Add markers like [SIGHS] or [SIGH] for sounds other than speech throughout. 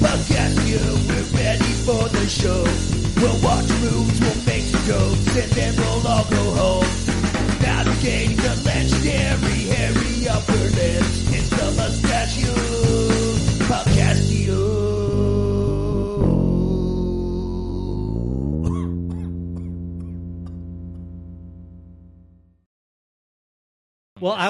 Podcast you, we're ready for the show. We'll watch movies, we'll make some jokes, and then we'll all go home. Navigating the legendary hairy upper lips.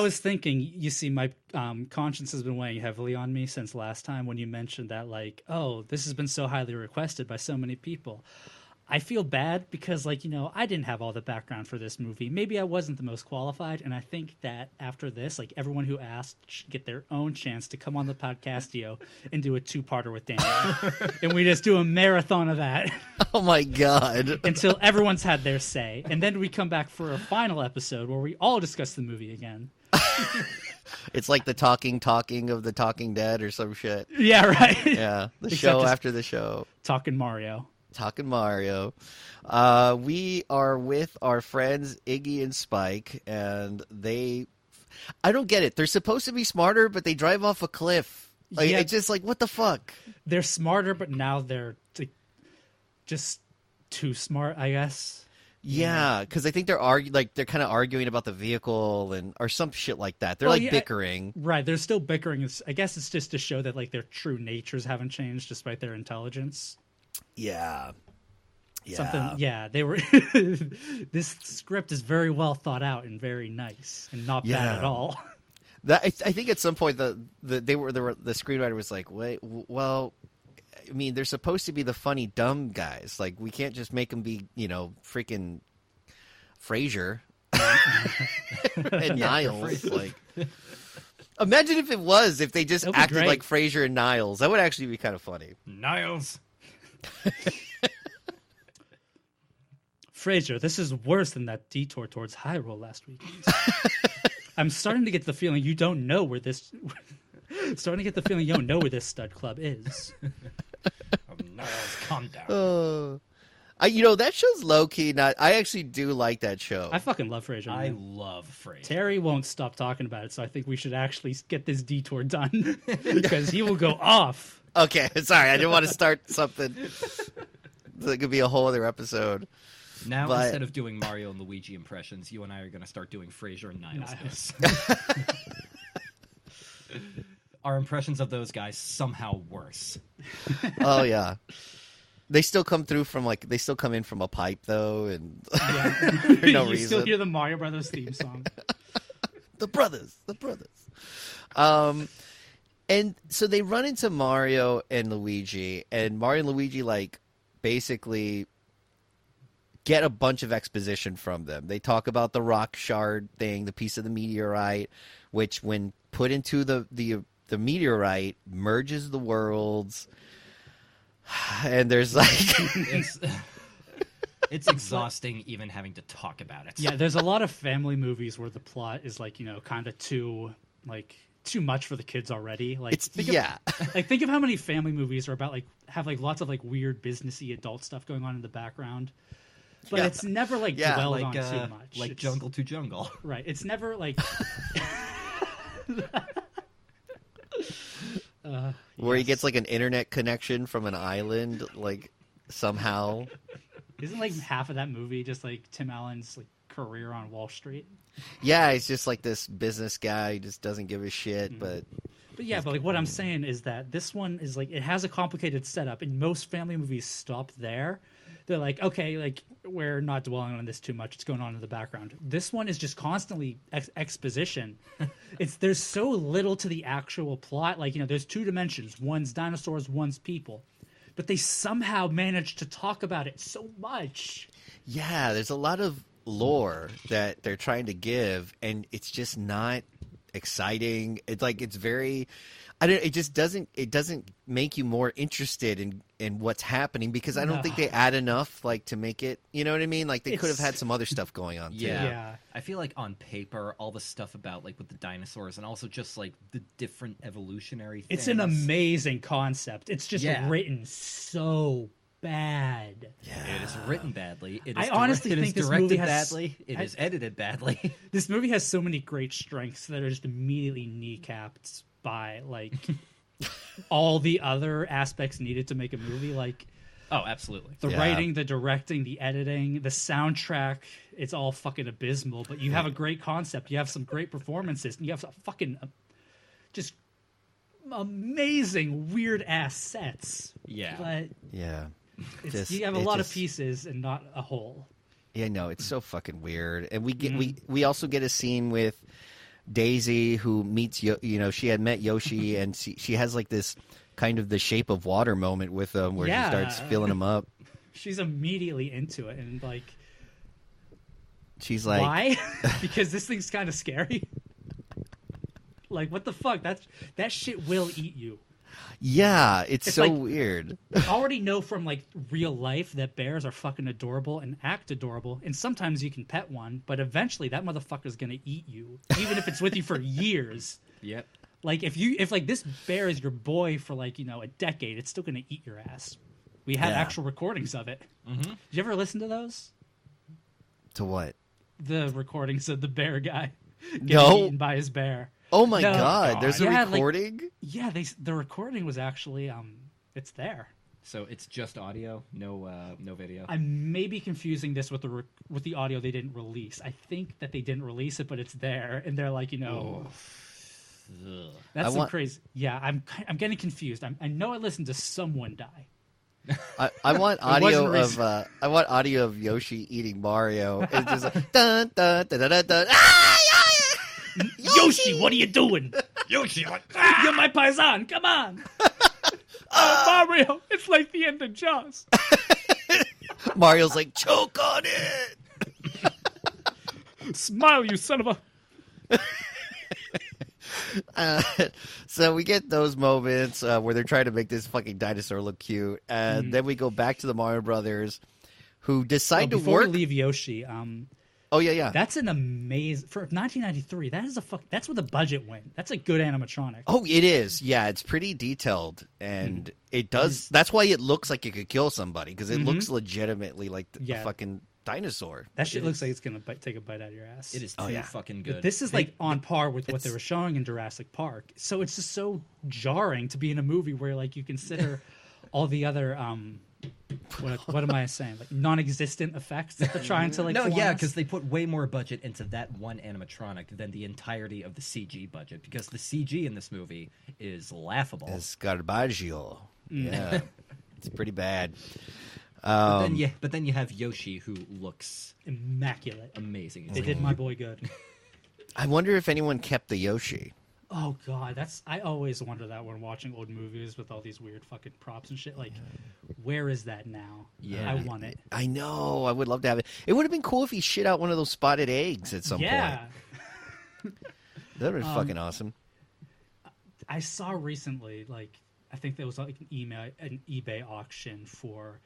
I was thinking, you see, my um, conscience has been weighing heavily on me since last time when you mentioned that, like, oh, this has been so highly requested by so many people. I feel bad because, like, you know, I didn't have all the background for this movie. Maybe I wasn't the most qualified, and I think that after this, like, everyone who asked should get their own chance to come on the podcastio and do a two-parter with Daniel, [LAUGHS] and we just do a marathon of that [LAUGHS] Oh my god. until everyone's had their say, and then we come back for a final episode where we all discuss the movie again. [LAUGHS] It's like the talking talking of the Talking Dead or some shit. Yeah, right. Yeah, the show after the show. Talking Mario. Talking Mario. Uh, we are with our friends Iggy and Spike, and they. I don't get it. They're supposed to be smarter, but they drive off a cliff. Like, Yeah. It's just like, what the fuck? They're smarter, but now they're like, just too smart, I guess. Yeah, mm-hmm. because I think they're argu- like they're kind of arguing about the vehicle and or some shit like that. They're Well, like yeah, bickering. Right. They're still bickering. It's, I guess it's just to show that like their true natures haven't changed despite their intelligence. Yeah. Yeah. Something. Yeah. They were. [LAUGHS] this script is very well thought out and very nice and not bad at all. [LAUGHS] That I, I think at some point the, the they were the the screenwriter was like, wait, well, I mean, they're supposed to be the funny dumb guys. Like we can't just make them be, you know, freaking Frasier [LAUGHS] and Niles. Like, imagine if it was if they just That'd acted like Frasier and Niles. That would actually be kind of funny. Niles. Frasier, this is worse than that detour towards Hyrule last week. [LAUGHS] I'm starting to get the feeling you don't know where this. [LAUGHS] starting to get the feeling you don't know where this stud club is. [LAUGHS] Oh, Niles, calm down. Uh, I, you know, that show's low key. Not. I actually do like that show. I fucking love Frasier. I man. love Frasier. Terry won't stop talking about it, so I think we should actually get this detour done [LAUGHS] because he will go off. Okay, sorry. I didn't want to start something. That could be a whole other episode. Now But- instead of doing Mario and Luigi impressions, you and I are going to start doing Frasier and Niles. Niles. Our impressions of those guys somehow worse. [LAUGHS] Oh yeah. They still come through from like they still come in from a pipe though, and [LAUGHS] [LAUGHS] for no you reason. still hear the Mario Brothers theme song. the brothers, the brothers. Um, and so they run into Mario and Luigi, and Mario and Luigi like basically get a bunch of exposition from them. They talk about the rock shard thing, the piece of the meteorite, which when put into the the the meteorite merges the worlds. [SIGHS] And there's like It's [LAUGHS] it's exhausting even having to talk about it. Yeah, there's a lot of family movies where the plot is like you know kind of too like too much for the kids already. Like it's think of- yeah. [LAUGHS] like think of how many family movies are about like have like lots of like weird businessy adult stuff going on in the background. But Yeah. it's never like Yeah, dwelled like on uh, too much. like It's- Jungle to Jungle. Right. It's never like [LAUGHS] uh, where he gets like an internet connection from an island, like somehow. Isn't like half of that movie just like Tim Allen's like career on Wall Street? Yeah, he's just like this business guy. He just doesn't give a shit. Mm-hmm. But But yeah, but like what I'm saying is that this one is like it has a complicated setup, and most family movies stop there. They're like, okay, like we're not dwelling on this too much. It's going on in the background. This one is just constantly ex- exposition. [LAUGHS] it's there's so little to the actual plot. Like you know, there's two dimensions. One's dinosaurs, one's people. But they somehow manage to talk about it so much. yeah, there's a lot of lore that they're trying to give, and it's just not exciting. It's like it's very. I don't. It just doesn't. It doesn't make you more interested in in what's happening because I don't No. think they add enough like to make it. You know what I mean? Like they could have had some other stuff going on. Too. Yeah. Yeah. I feel like on paper, all the stuff about like with the dinosaurs and also just like the different evolutionary. Things. It's an amazing concept. It's just Yeah. written so bad. Yeah. It is written badly. It is I honestly direct- it is think this movie has- badly. It I- is edited badly. [LAUGHS] This movie has so many great strengths that are just immediately kneecapped by like [LAUGHS] all the other aspects needed to make a movie. Like Oh, absolutely. the Yeah. writing, the directing, the editing, the soundtrack. It's all fucking abysmal. But you have a great concept. You have some great performances. And you have a fucking uh, just amazing weird ass sets. Yeah. But Yeah. it's, Just- you have a lot just- of pieces and not a whole. Yeah, no, it's so fucking weird. And we get we Mm-hmm. we also get a scene with Daisy who meets Yo- you know she had met Yoshi [LAUGHS] and she she has like this kind of the shape of water moment with him where Yeah. she starts filling him up. She's immediately into it and like She's like, why? [LAUGHS] [LAUGHS] because this thing's kind of scary. like what the fuck? That's that shit will eat you. Yeah, it's, It's so like- weird. I already know from like real life that bears are fucking adorable and act adorable, and sometimes you can pet one, but eventually that motherfucker's gonna eat you, even if it's with you for [LAUGHS] years. Yep. Like if you if like this bear is your boy for like you know a decade, it's still gonna eat your ass. We had Yeah. actual recordings of it. Mm-hmm. Did you ever listen to those? To what? The recordings of the bear guy getting No. eaten by his bear. Oh my No. god, there's a Yeah, like- recording? Yeah, they the recording was actually um it's there. So it's just audio, no uh, no video. I may be confusing this with the rec- with the audio they didn't release. I think that they didn't release it, but it's there, and they're like, you know, Ugh. that's I some want- crazy. Yeah, I'm I'm getting confused. I'm, I know I listened to someone die. I, I want [LAUGHS] audio of uh, I want audio of Yoshi eating Mario. [LAUGHS] It's just like dun dun dun dun dun. dun. Ah, yeah, yeah. Yoshi, what are you doing? [LAUGHS] Yoshi, what? [LAUGHS] You're my paisan. Come on. oh, [LAUGHS] Mario, it's like the end of Jaws. Mario's like choke on it. Smile, you son of a. Uh, so we get those moments uh, where they're trying to make this fucking dinosaur look cute, and then we go back to the Mario Brothers, who decide to before work. we leave Yoshi, um, oh yeah, yeah. that's an amazing for 1993. That is a fuck. That's where the budget went. That's a good animatronic. Oh, it is. Yeah, it's pretty detailed, and Mm. it does. That's why it looks like it could kill somebody because it looks legitimately like the, Mm-hmm. Yeah. a fucking dinosaur. That shit It looks is- like it's gonna bite, take a bite out of your ass. It is Oh, yeah. fucking good. But this is They- like on par with what they were showing in Jurassic Park. So it's just so jarring to be in a movie where like you consider [LAUGHS] all the other um what, what am I saying? Like non-existent effects that they're trying to like. no, yeah, because they put way more budget into that one animatronic than the entirety of the CG budget. Because the CG in this movie is laughable. It's Garbaggio. Mm. Yeah, [LAUGHS] it's pretty bad. but Um, then you, but then you have Yoshi, who looks immaculate. amazing. It's They did my boy good. [LAUGHS] I wonder if anyone kept the Yoshi. Oh god, that's I always wonder that when watching old movies with all these weird fucking props and shit. Like, where is that now? Yeah. I want it. I know. I would love to have it. It would have been cool if he shit out one of those spotted eggs at some yeah, point. That would have been [LAUGHS] Um, fucking awesome. I saw recently, like I think there was like an email, an eBay auction for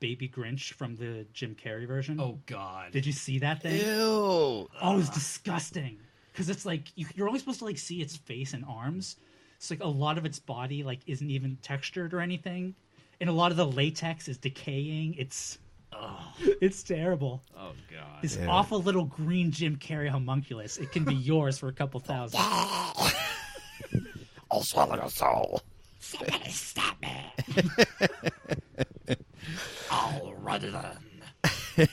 Baby Grinch from the Jim Carrey version. oh God! did you see that thing? Ew. Oh, it was disgusting. Because it's like you, you're only supposed to like see its face and arms. So like a lot of its body like isn't even textured or anything, and a lot of the latex is decaying. It's Oh. it's terrible. oh God! This Yeah. awful little green Jim Carrey homunculus. It can be [LAUGHS] yours for a couple thousand. [LAUGHS] I'll swallow your soul. Somebody stop me! All right then.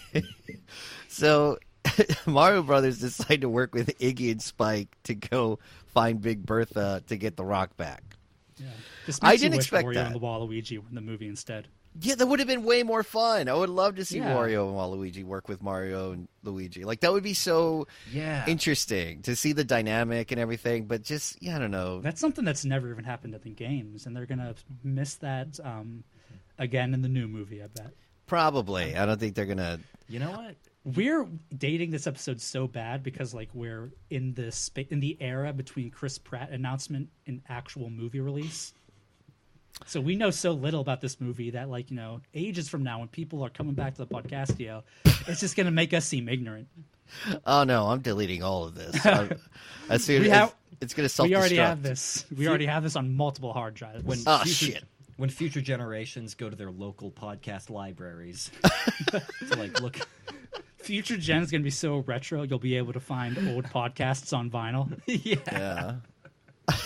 So [LAUGHS] Mario Brothers decide to work with Iggy and Spike to go find Big Bertha to get the rock back. Yeah. This I didn't expect Wario that. and Waluigi in the movie instead. Yeah, that would have been way more fun. I would love to see Yeah. Wario and Waluigi work with Mario and Luigi. Like that would be so Yeah. interesting to see the dynamic and everything. But just yeah, I don't know. That's something that's never even happened in the games, and they're gonna miss that um, again in the new movie. I bet. Probably. I don't think they're gonna. You know what? We're dating this episode so bad because like we're in the spa- in the era between Chris Pratt announcement and actual movie release. So we know so little about this movie that like you know ages from now when people are coming back to the podcastio, it's just gonna make us seem ignorant. Oh no, I'm deleting all of this. I'm- as soon as have- it's gonna self We already have this. We already have this on multiple hard drives. When Oh, future, shit. When future generations go to their local podcast libraries [LAUGHS] to like look, future gen is gonna be so retro, you'll be able to find old podcasts on vinyl. [LAUGHS] yeah, Yeah. [LAUGHS]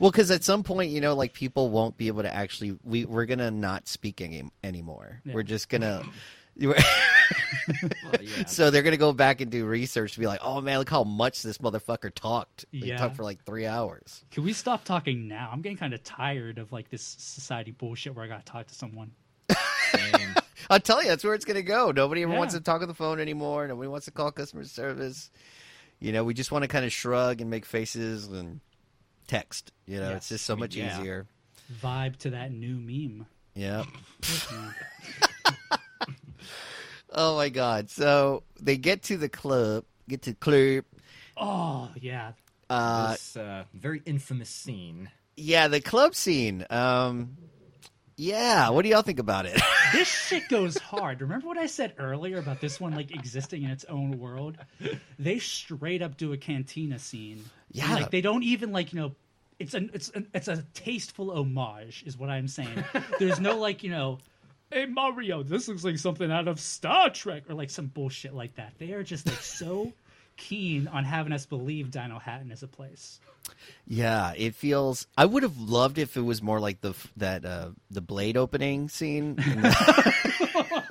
Well, because at some point, you know, like people won't be able to actually. We we're gonna not speak any, anymore. Yeah. We're just gonna. [LAUGHS] Well, yeah. so they're gonna go back and do research to be like, oh man, look how much this motherfucker talked. He Yeah. talked for like three hours. Can we stop talking now? I'm getting kind of tired of like this society bullshit where I got to talk to someone. Same. I'll tell you, that's where it's gonna go. Nobody ever Yeah. wants to talk on the phone anymore. Nobody wants to call customer service. You know, we just want to kind of shrug and make faces and text. You know, it's just so much yeah. easier. Vibe to that new meme. Yeah. Yeah. [LAUGHS] Oh my god. So they get to the club, get to the club. Oh yeah, Uh, this uh, very infamous scene. yeah, the club scene. Um, yeah. What do y'all think about it? [LAUGHS] this shit goes hard. Remember what I said earlier about this one like existing in its own world? They straight up do a cantina scene. And, Yeah. like they don't even like you know. It's an it's an, it's a tasteful homage, is what I'm saying. There's no like you know, hey Mario, this looks like something out of Star Trek or like some bullshit like that. They are just like so keen on having us believe Dinohattan is a place. yeah, it feels. I would have loved if it was more like the that uh, the blade opening scene. the-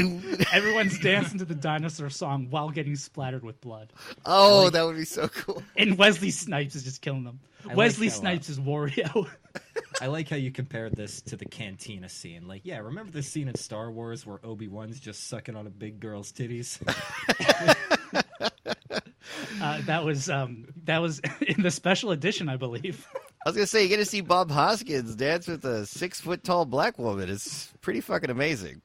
[LAUGHS] Everyone's dancing to the dinosaur song while getting splattered with blood. oh, that would be so cool. And Wesley Snipes is just killing them. like Wesley how, uh, Snipes is Wario. I like how you compared this to the cantina scene. Like, yeah, remember the scene in Star Wars where Obi Wan's just sucking on a big girl's titties? [LAUGHS] Uh, that was um, that was [LAUGHS] in the special edition, I believe. I was gonna say you get to see Bob Hoskins dance with a six foot tall black woman. It's pretty fucking amazing.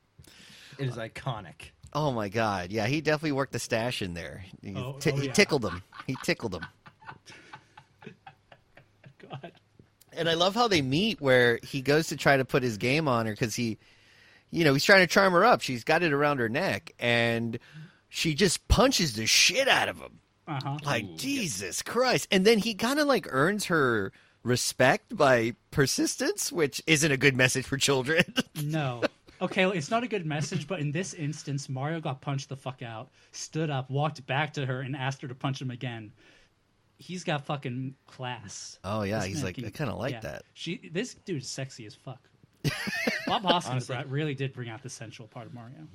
It is iconic. Oh my god, yeah, he definitely worked the stash in there. He, Oh, ti- oh, he tickled him. He tickled him. [LAUGHS] God. And I love how they meet where he goes to try to put his game on her because he, you know, he's trying to charm her up. She's got it around her neck, and she just punches the shit out of him. Uh huh. Like Ooh. Jesus Christ! And then he kind of like earns her respect by persistence, which isn't a good message for children. [LAUGHS] No. Okay, it's not a good message, but in this instance, Mario got punched the fuck out, stood up, walked back to her, and asked her to punch him again. He's got fucking class. oh yeah, This he's man like can- I kind of like yeah. that. She, this dude's sexy as fuck. Bob Hoskins Honestly. really did bring out the sensual part of Mario.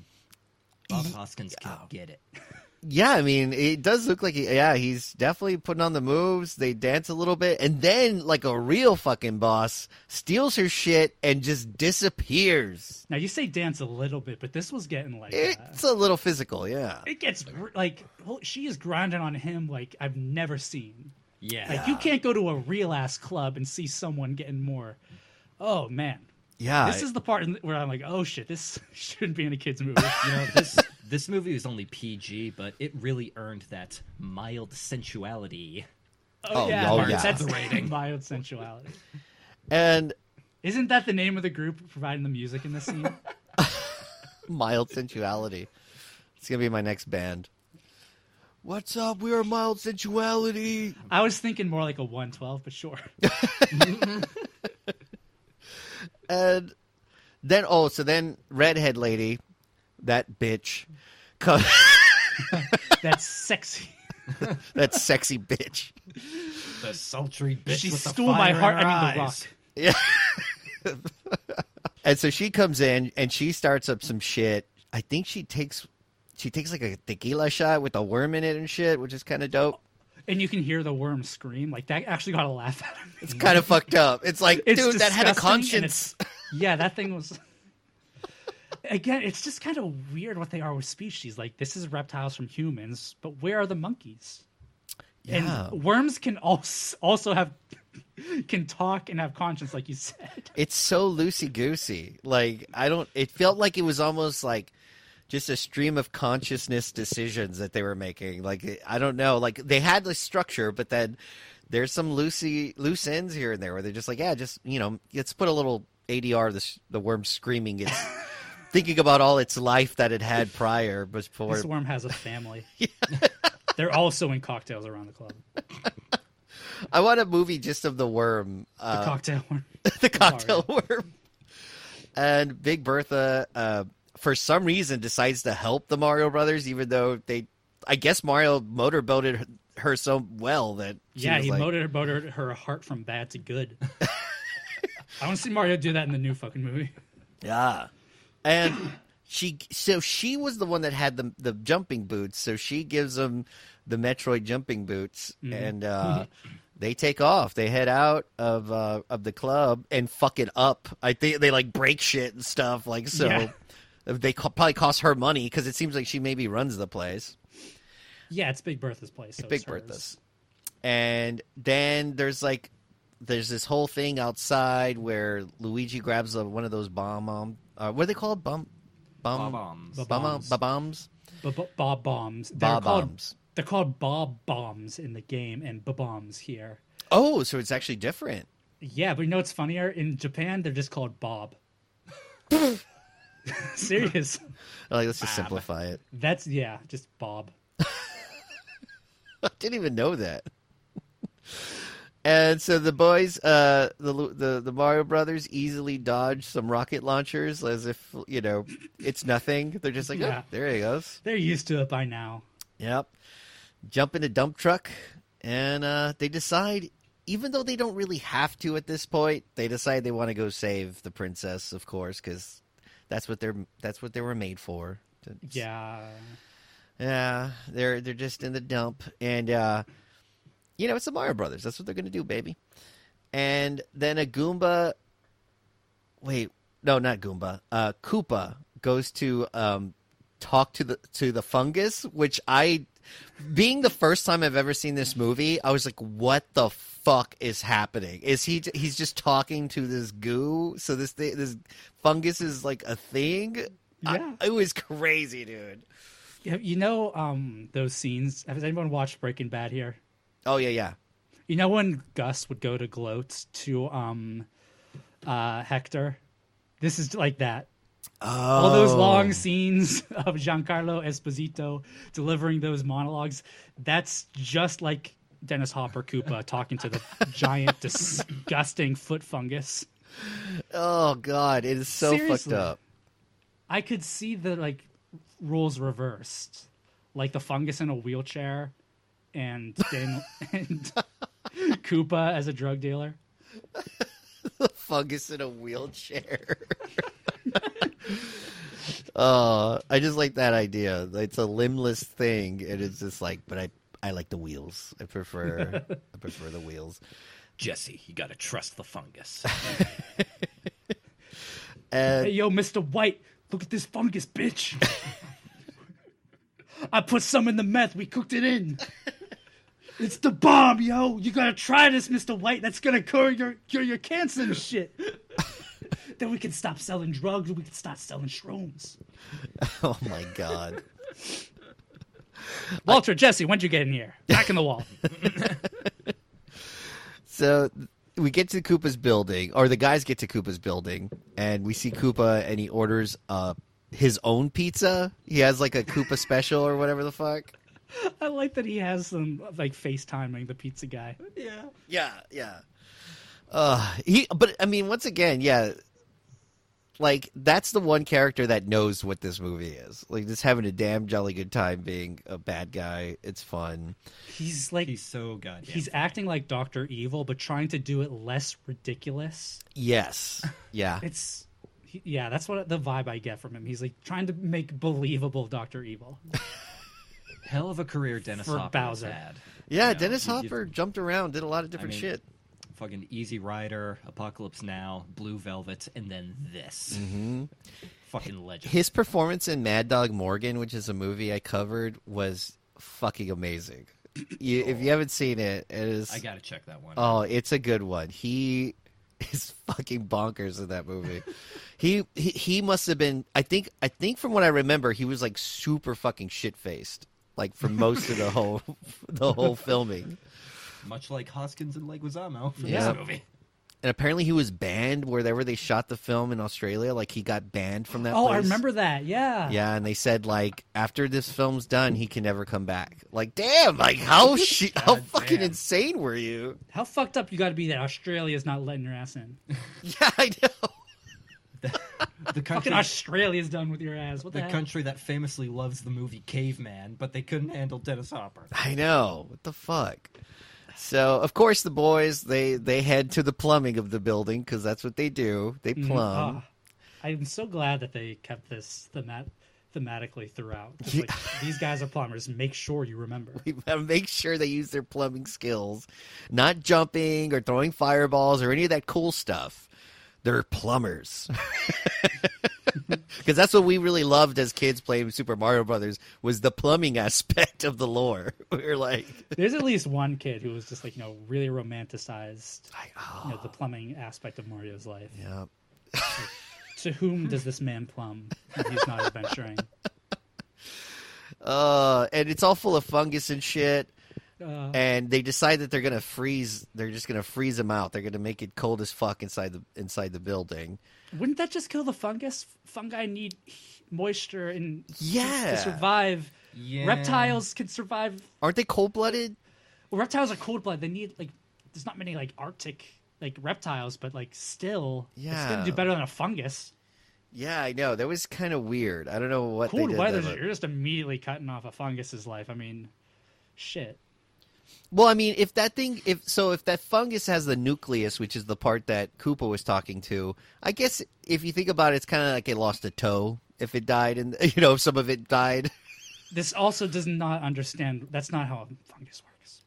Bob Hoskins can get it. [LAUGHS] Yeah, I mean, it does look like, he, yeah, he's definitely putting on the moves. They dance a little bit, and then, like a real fucking boss, steals her shit and just disappears. Now you say dance a little bit, but this was getting like uh, It's a little physical, yeah. it gets like well, she is grinding on him like I've never seen. Yeah. Like you can't go to a real ass club and see someone getting more. Oh man, Yeah, this is the part where I'm like, oh shit, this [LAUGHS] shouldn't be in a kids movie. You know, this this movie is only PG, but it really earned that mild sensuality. Oh, oh yeah, oh, yeah. that's the [LAUGHS] rating. Mild sensuality. and Isn't that the name of the group providing the music in this scene? [LAUGHS] [LAUGHS] mild sensuality. It's gonna be my next band. What's up? We're mild sensuality. I was thinking more like a 112, but sure. And then, oh, so then redhead lady, that bitch, [LAUGHS] co- That's sexy. [LAUGHS] that sexy bitch. The sultry bitch she with stole my fire in heart. I mean, the eyes. rock. [LAUGHS] And so she comes in and she starts up some shit. I think she takes she takes like a tequila shot with a worm in it and shit, which is kind of dope. And you can hear the worm scream. Like that actually got a laugh out of me. It's kind of fucked up. It's like, It's dude, that had a conscience. Yeah, that thing was. Again, it's just kind of weird what they are with species. Like this is reptiles from humans, but where are the monkeys? Yeah, And worms can also also have [LAUGHS] can talk and have conscience, like you said. [LAUGHS] it's so loosey goosey. Like I don't. It felt like it was almost like just a stream of consciousness decisions that they were making. Like I don't know. Like they had the structure, but then there's some loosey loose ends here and there where they're just like, yeah, just you know, let's put a little ADR. This the worm screaming. It's thinking about all its life that it had prior before. This worm has a family. [LAUGHS] [LAUGHS] They're also in cocktails around the club. [LAUGHS] I want a movie just of the worm. The Uh, cocktail worm. the cocktail worm. And Big Bertha, uh, for some reason, decides to help the Mario Brothers, even though they, I guess Mario motorboated her so well that yeah, he like, motored her heart from bad to good. I want to see Mario do that in the new fucking movie. Yeah. And she so she was the one that had the the jumping boots, so she gives them the Metroid jumping boots Mm-hmm. and uh [LAUGHS] they take off. They head out of uh of the club and fuck it up. I think they like break shit and stuff like so Yeah. they co- probably cost her money because it seems like she maybe runs the place. Yeah, it's Big Bertha's place. So Big. Bertha's. And then there's like there's this whole thing outside where Luigi grabs a, one of those bomb um uh, what are they called bomb bomb Bombs. Bob bombs. bombs B- b- Bob bombs. They're Bob called, bombs. They're called Bob bombs in the game and Bob bombs here. Oh, so it's actually different. Yeah, but you know what's funnier? In Japan, they're just called Bob. [LAUGHS] Serious. Like let's just simplify it. That's yeah, just Bob. [LAUGHS] I didn't even know that. And so the boys, uh, the the the Mario Brothers, easily dodge some rocket launchers as if you know it's nothing. They're just like, oh, Yeah. there he goes. They're used to it by now. Yep. Jump in a dump truck, and uh, they decide, even though they don't really have to at this point, they decide they want to go save the princess, of course, because that's what they're that's what they were made for. It's- Yeah. yeah. They're they're just in the dump, and uh, you know it's the Mario Brothers. That's what they're gonna do, baby. And then a Goomba. Wait, no, not Goomba. Uh, Koopa goes to um, talk to the to the fungus, which I, being the first time I've ever seen this movie, I was like, "What the fuck is happening? Is he? He's just talking to this goo? So this thing, this fungus is like a thing? I- Yeah. it was crazy, dude. You know um, those scenes? Has anyone watched Breaking Bad here? Oh yeah, yeah. You know when Gus would go to gloat to um, uh, Hector? This is like that. All those Oh. long scenes [LAUGHS] of Giancarlo Esposito delivering those monologues, that's just like Dennis Hopper Koopa talking to the [LAUGHS] giant, disgusting foot fungus. Oh god, it is so Seriously. fucked up. I could see the like rules reversed, like the fungus in a wheelchair, and Dan- [LAUGHS] and Koopa as a drug dealer. the Fungus in a wheelchair. [LAUGHS] uh, I just like that idea. It's a limbless thing, and it's just like, but I, I like the wheels. I prefer, I prefer the wheels. Jesse, you gotta trust the fungus. [LAUGHS] And Hey, yo, Mister White, look at this fungus, bitch. I put some in the meth. We cooked it in. It's the bomb, yo. You gotta try this, Mister White. That's gonna cure your cure your cancer and shit. [LAUGHS] then we can stop selling drugs. and We can start selling shrooms. [LAUGHS] oh my god, [LAUGHS] Walter, Jesse, when'd you get in here? Back in the wall. so we get to Koopa's building, or the guys get to Koopa's building, and we see Koopa, and he orders uh his own pizza. He has like a Koopa special or whatever the fuck. [LAUGHS] I like that he has some like FaceTiming the pizza guy. yeah. Yeah, yeah. Uh he but I mean once again, yeah. Like that's the one character that knows what this movie is. Like just having a damn jolly good time being a bad guy. It's fun. He's like He's so goddamn. he's acting like Doctor Evil, but trying to do it less ridiculous. Yes. [LAUGHS] Yeah. It's he, yeah, that's what the vibe I get from him. He's like trying to make believable Doctor Evil. [LAUGHS] hell of a career Dennis For Hopper has Bowser. had. Yeah, You know, Dennis you- you- Hopper jumped around, did a lot of different mean, shit. Fucking Easy Rider, Apocalypse Now, Blue Velvet, and then this. Mm-hmm. Fucking legend. His performance in Mad Dog Morgan, which is a movie I covered, was fucking amazing. You, if you haven't seen it, it is I gotta check that one. Oh, it's a good one. He [LAUGHS] is fucking bonkers in that movie. [LAUGHS] he, he he must have been. I think I think from what I remember, he was like super fucking shit faced, like for most of the whole [LAUGHS] the whole filming. Much like Hoskins and Leguizamo from Yeah. this movie. And apparently, he was banned wherever they shot the film in Australia. Like he got banned from that. oh, I remember that. Yeah. Yeah, and they said like after this film's done, he can never come back. Like, damn, like how [LAUGHS] shi how God fucking damn. insane were you? How fucked up you got to be that Australia's not letting your ass in? [LAUGHS] Yeah, I know. The Fucking country, Australia's done with your ass. What the, the heck? country that famously loves the movie Caveman, but they couldn't handle Dennis Hopper. I know. What the fuck? So, of course, the boys they they head to the plumbing of the building because that's what they do. They Mm, plumb. ah. I'm so glad that they kept this themat- thematically throughout. Just like, these guys are plumbers. Make sure you remember. [LAUGHS] We make sure they use their plumbing skills, not jumping or throwing fireballs or any of that cool stuff. They're plumbers. [LAUGHS] Because that's what we really loved as kids playing Super Mario Brothers was the plumbing [LAUGHS] aspect of the lore. [LAUGHS] We were like, There's at least one kid who was just like you know really romanticized like, oh, you know the plumbing aspect of Mario's life. yeah. To whom does this man plumb when he's not adventuring? Uh, and it's all full of fungus and shit. Uh, And they decide that they're gonna freeze. They're just gonna freeze them out. They're gonna make it cold as fuck inside the inside the building. wouldn't that just kill the fungus? Fungi need moisture and Yeah. to survive. Yeah. Reptiles can survive. Aren't they cold blooded? Well, reptiles are cold blooded. They need like there's not many like Arctic like reptiles, but like still, yeah, it's gonna do better than a fungus. Yeah, I know. That was kind of weird. I don't know what they Cold weather, you're just immediately cutting off a fungus's life. I mean, shit. Well, I mean, if that thing, if so, if that fungus has the nucleus, which is the part that Koopa was talking to, I guess if you think about it, it's kind of like it lost a toe if it died, and [LAUGHS] you know, if some of it died. [LAUGHS] This also does not understand. That's not how a fungus works.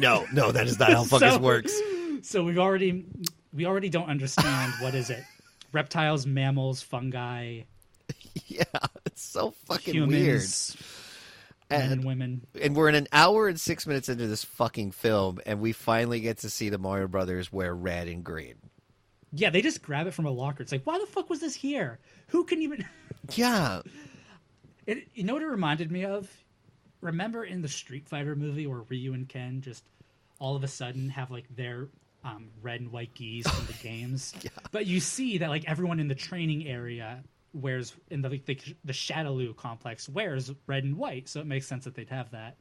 No, no, that is not how [LAUGHS] fungus So- works. So we've already we already don't understand what is it? Reptiles, mammals, fungi, Yeah, it's so fucking weird. humans, men And, and women. and we're in an hour and six minutes into this fucking film, and we finally get to see the Mario Brothers wear red and green. Yeah, they just grab it from a locker. It's like, why the fuck was this here? Who can even? [LAUGHS] Yeah, It, you know what it reminded me of? Remember in the Street Fighter movie where Ryu and Ken just all of a sudden have like their um, red and white geese from the [LAUGHS] games, but you see that like everyone in the training area wears in the the, the Shadaloo complex wears red and white, so it makes sense that they'd have that.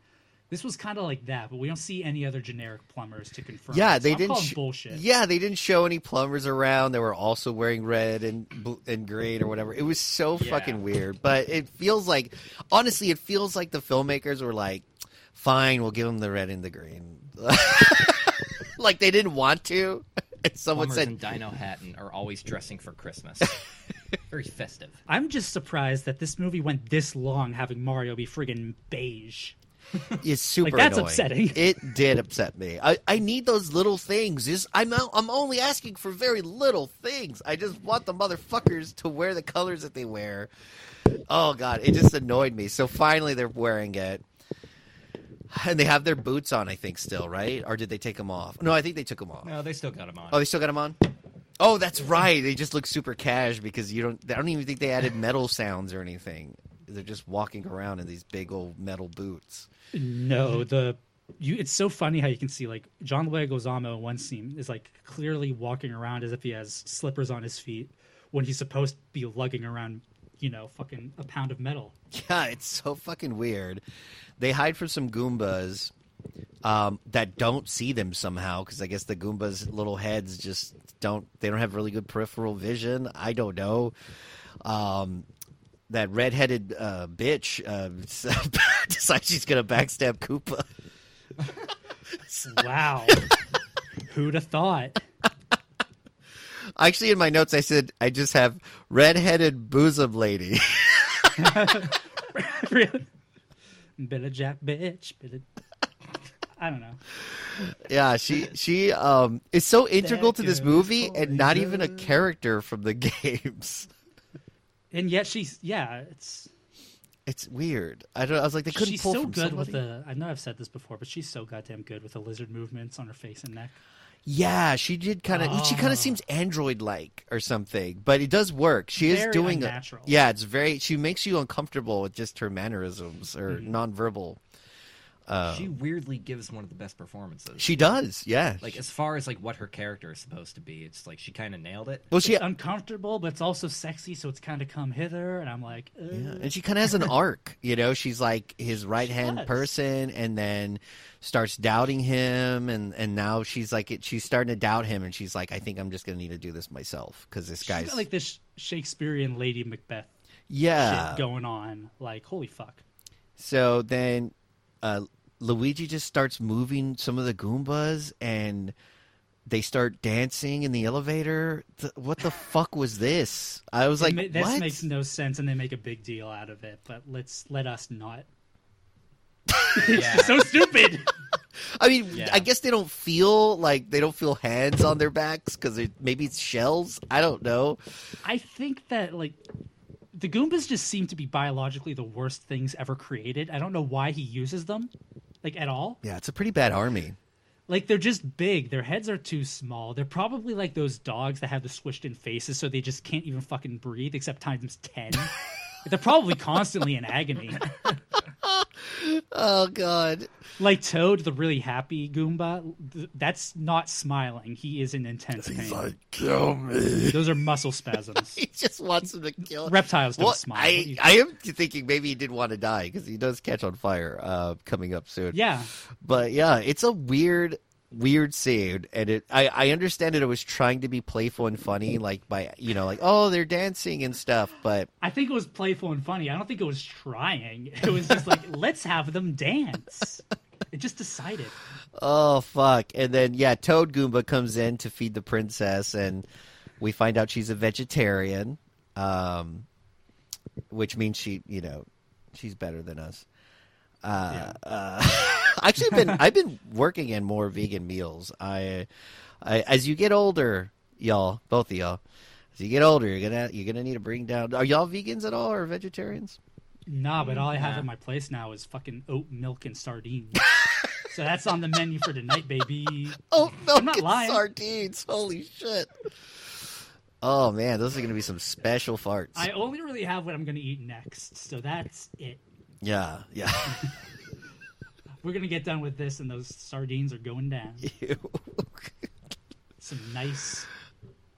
This was kind of like that, but we don't see any other generic plumbers to confirm. yeah, it, so they I'm didn't. sh- bullshit. Yeah, they didn't show any plumbers around. They were also wearing red and and green or whatever. It was so Yeah. fucking weird. But it feels like, honestly, it feels like the filmmakers were like, "Fine, we'll give them the red and the green." [LAUGHS] like they didn't want to. [LAUGHS] And someone Plumbers said, in Dinohattan are always dressing for Christmas. [LAUGHS] Very festive. I'm just surprised that this movie went this long having Mario be friggin' beige. It's super Like, that's annoying. upsetting. [LAUGHS] It did upset me. I, I need those little things. Is I'm o- I'm only asking for very little things. I just want the motherfuckers to wear the colors that they wear. Oh god, it just annoyed me. So finally they're wearing it. And they have their boots on, I think, still, right? Or did they take them off? No, I think they took them off. No, they still got him on. Oh, they still got them on. Oh, that's right. They just look super cash because you don't. I don't even think they added metal sounds or anything. They're just walking around in these big old metal boots. No, the you. It's so funny how you can see like John Leguizamo in one scene is like clearly walking around as if he has slippers on his feet when he's supposed to be lugging around, you know, fucking a pound of metal. Yeah, it's so fucking weird. They hide from some Goombas um, that don't see them somehow because I guess the Goombas' little heads just don't. They don't have really good peripheral vision. I don't know. Um, that redheaded uh, bitch uh, [LAUGHS] decides she's gonna backstab Koopa. [LAUGHS] Wow, who'd have thought? Actually, in my notes, I said I just have redheaded bosom lady. [LAUGHS] really? Bit of Jack bitch. Bit of... I don't know. yeah, she she um is so integral to this movie and not even a character from the [LAUGHS] games. And yet she's yeah, it's It's weird. I don't. I was like, they couldn't she's pull so from good somebody. with the. I know I've said this before, but she's so goddamn good with the lizard movements on her face and neck. Yeah, she did kind of. She kind Oh. of seems android-like or something, but it does work. She is doing a- Yeah, it's very. She makes you uncomfortable with just her mannerisms or Mm-hmm. nonverbal. Uh, she weirdly gives one of the best performances. she does, yeah. like as far as like what her character is supposed to be, it's like she kind of nailed it. well, she It's uncomfortable, but it's also sexy, so it's kind of come hither, and I'm like, uh, Yeah, and she kind of has an arc. You know, she's like his right hand person, and then starts doubting him, and and now she's like it, she's starting to doubt him, and she's like, I think I'm just gonna need to do this myself because this she's guy's got like this Shakespearean Lady Macbeth yeah. shit going on. Like, holy fuck. So then, uh, Luigi just starts moving some of the Goombas, and they start dancing in the elevator. Th- what the fuck was this? I was like, Ma- this what? makes no sense, and they make a big deal out of it. But let's let us not. [LAUGHS] Yeah. So stupid. [LAUGHS] I mean, Yeah. I guess they don't feel like they don't feel hands on their backs because maybe it's shells. I don't know. I think that like the Goombas just seem to be biologically the worst things ever created. I don't know why he uses them, like at all. Yeah, it's a pretty bad army. Like they're just big. Their heads are too small. They're probably like those dogs that have the swished in faces, so they just can't even fucking breathe except times ten. [LAUGHS] they're probably constantly in agony. [LAUGHS] Oh God. Like Toad, the really happy Goomba, that's not smiling. He is in intense pain. He's like, kill me. Those are [LAUGHS] muscle spasms. He just wants him to kill. Reptiles don't Well, smile. I I am thinking maybe he did want to die because he does catch on fire uh, coming up soon. yeah, But yeah, it's a weird, weird scene, and it. I, I understand that it was trying to be playful and funny, like by you know, like oh they're dancing and stuff. But I think it was playful and funny. I don't think it was trying. [LAUGHS] It was just like, [LAUGHS] let's have them dance. It just decided. oh fuck, and then yeah, Toad Goomba comes in to feed the princess, and we find out she's a vegetarian, um, which means she, you know, she's better than us. Uh, uh, [LAUGHS] actually, I've been I've been working in more vegan meals. I, I as you get older, y'all, both of y'all, as you get older, you're gonna you're gonna need to bring down. Are y'all vegans at all or vegetarians? Nah, but all I have Yeah. at my place now is fucking oat milk and sardines. [LAUGHS] so that's on the menu for tonight, baby. Oh, milk not and lying. sardines! Holy shit! Oh man, those are gonna be some special farts. I only really have what I'm going to eat next, so that's it. Yeah, yeah. [LAUGHS] We're going to get done with this, and those sardines are going down. [LAUGHS] Ew. Some nice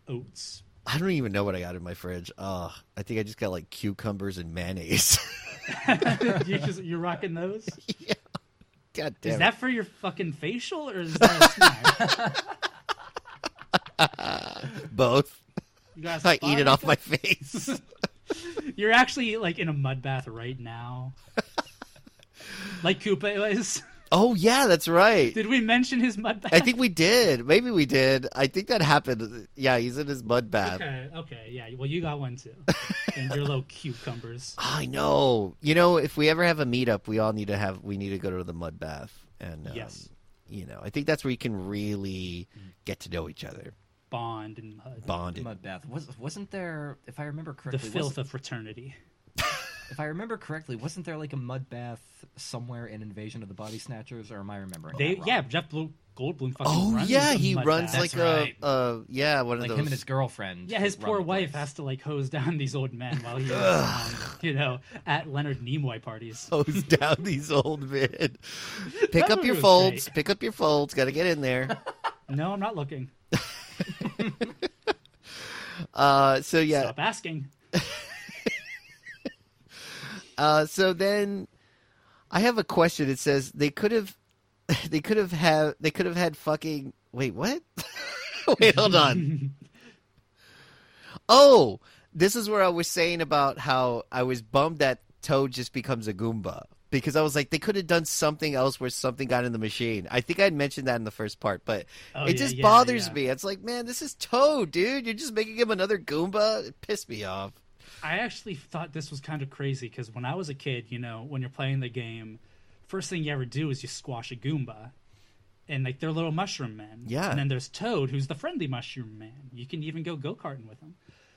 oats. I don't even know what I got in my fridge. Oh, I think I just got like cucumbers and mayonnaise. [LAUGHS] you just, you're rocking those? God damn Is it. that for your fucking facial, or is that a snack? both? You got a I eat it off my face. You're actually like in a mud bath right now. [LAUGHS] like Koopa is. oh yeah, that's right. Did we mention his mud bath? I think we did. Maybe we did. I think that happened. Yeah, he's in his mud bath. Okay, okay, yeah. Well, you got one too. and your little [LAUGHS] cucumbers. I know. You know, if we ever have a meetup, we all need to have. We need to go to the mud bath, and um, Yes. you know, I think that's where you can really get to know each other, Bond and mud. bond. Mud bath was wasn't there? If I remember correctly, The filth wasn't- of fraternity. [LAUGHS] if I remember correctly, wasn't there like a mud bath somewhere in Invasion of the Body Snatchers, or am I remembering? They that wrong? yeah, Jeff Blue, Goldblum fucking Oh runs yeah, a he mud runs bath. like That's right. a, uh, yeah, one of like those. him and his girlfriend. Yeah, his run poor the wife place. has to like hose down these old men while he's um, you know at Leonard Nimoy parties. [LAUGHS] hose down these old men. [LAUGHS] Pick That up your movie was folds. great. Pick up your folds. Got to get in there. No, I'm not looking. [LAUGHS] Uh, so yeah. Stop asking. [LAUGHS] Uh, so then, I have a question. It says they could have, [LAUGHS] they could have had, they could have had fucking. Wait, what? wait, hold on. oh, this is where I was saying about how I was bummed that Toad just becomes a Goomba because I was like, they could have done something else where something got in the machine. I think I mentioned that in the first part, but Oh, it yeah, just yeah, bothers yeah. me. It's like, man, this is Toad, dude. You're just making him another Goomba. It pissed me off. I actually thought this was kind of crazy because when I was a kid, you know, when you're playing the game, first thing you ever do is you squash a Goomba. And like they're little mushroom men. Yeah. And then there's Toad, who's the friendly mushroom man. You can even go go karting with him.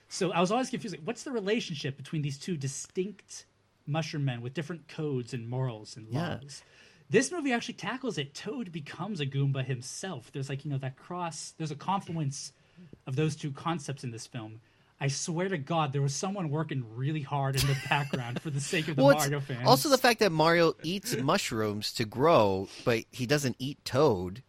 So I was always confused. Like, what's the relationship between these two distinct mushroom men with different codes and morals and Yeah. laws? This movie actually tackles it. Toad becomes a Goomba himself. There's like, you know, that cross, there's a confluence of those two concepts in this film. I swear to God, there was someone working really hard in the background for the sake of the [LAUGHS] Well, Mario fans. Also, the fact that Mario eats mushrooms to grow, but he doesn't eat Toad,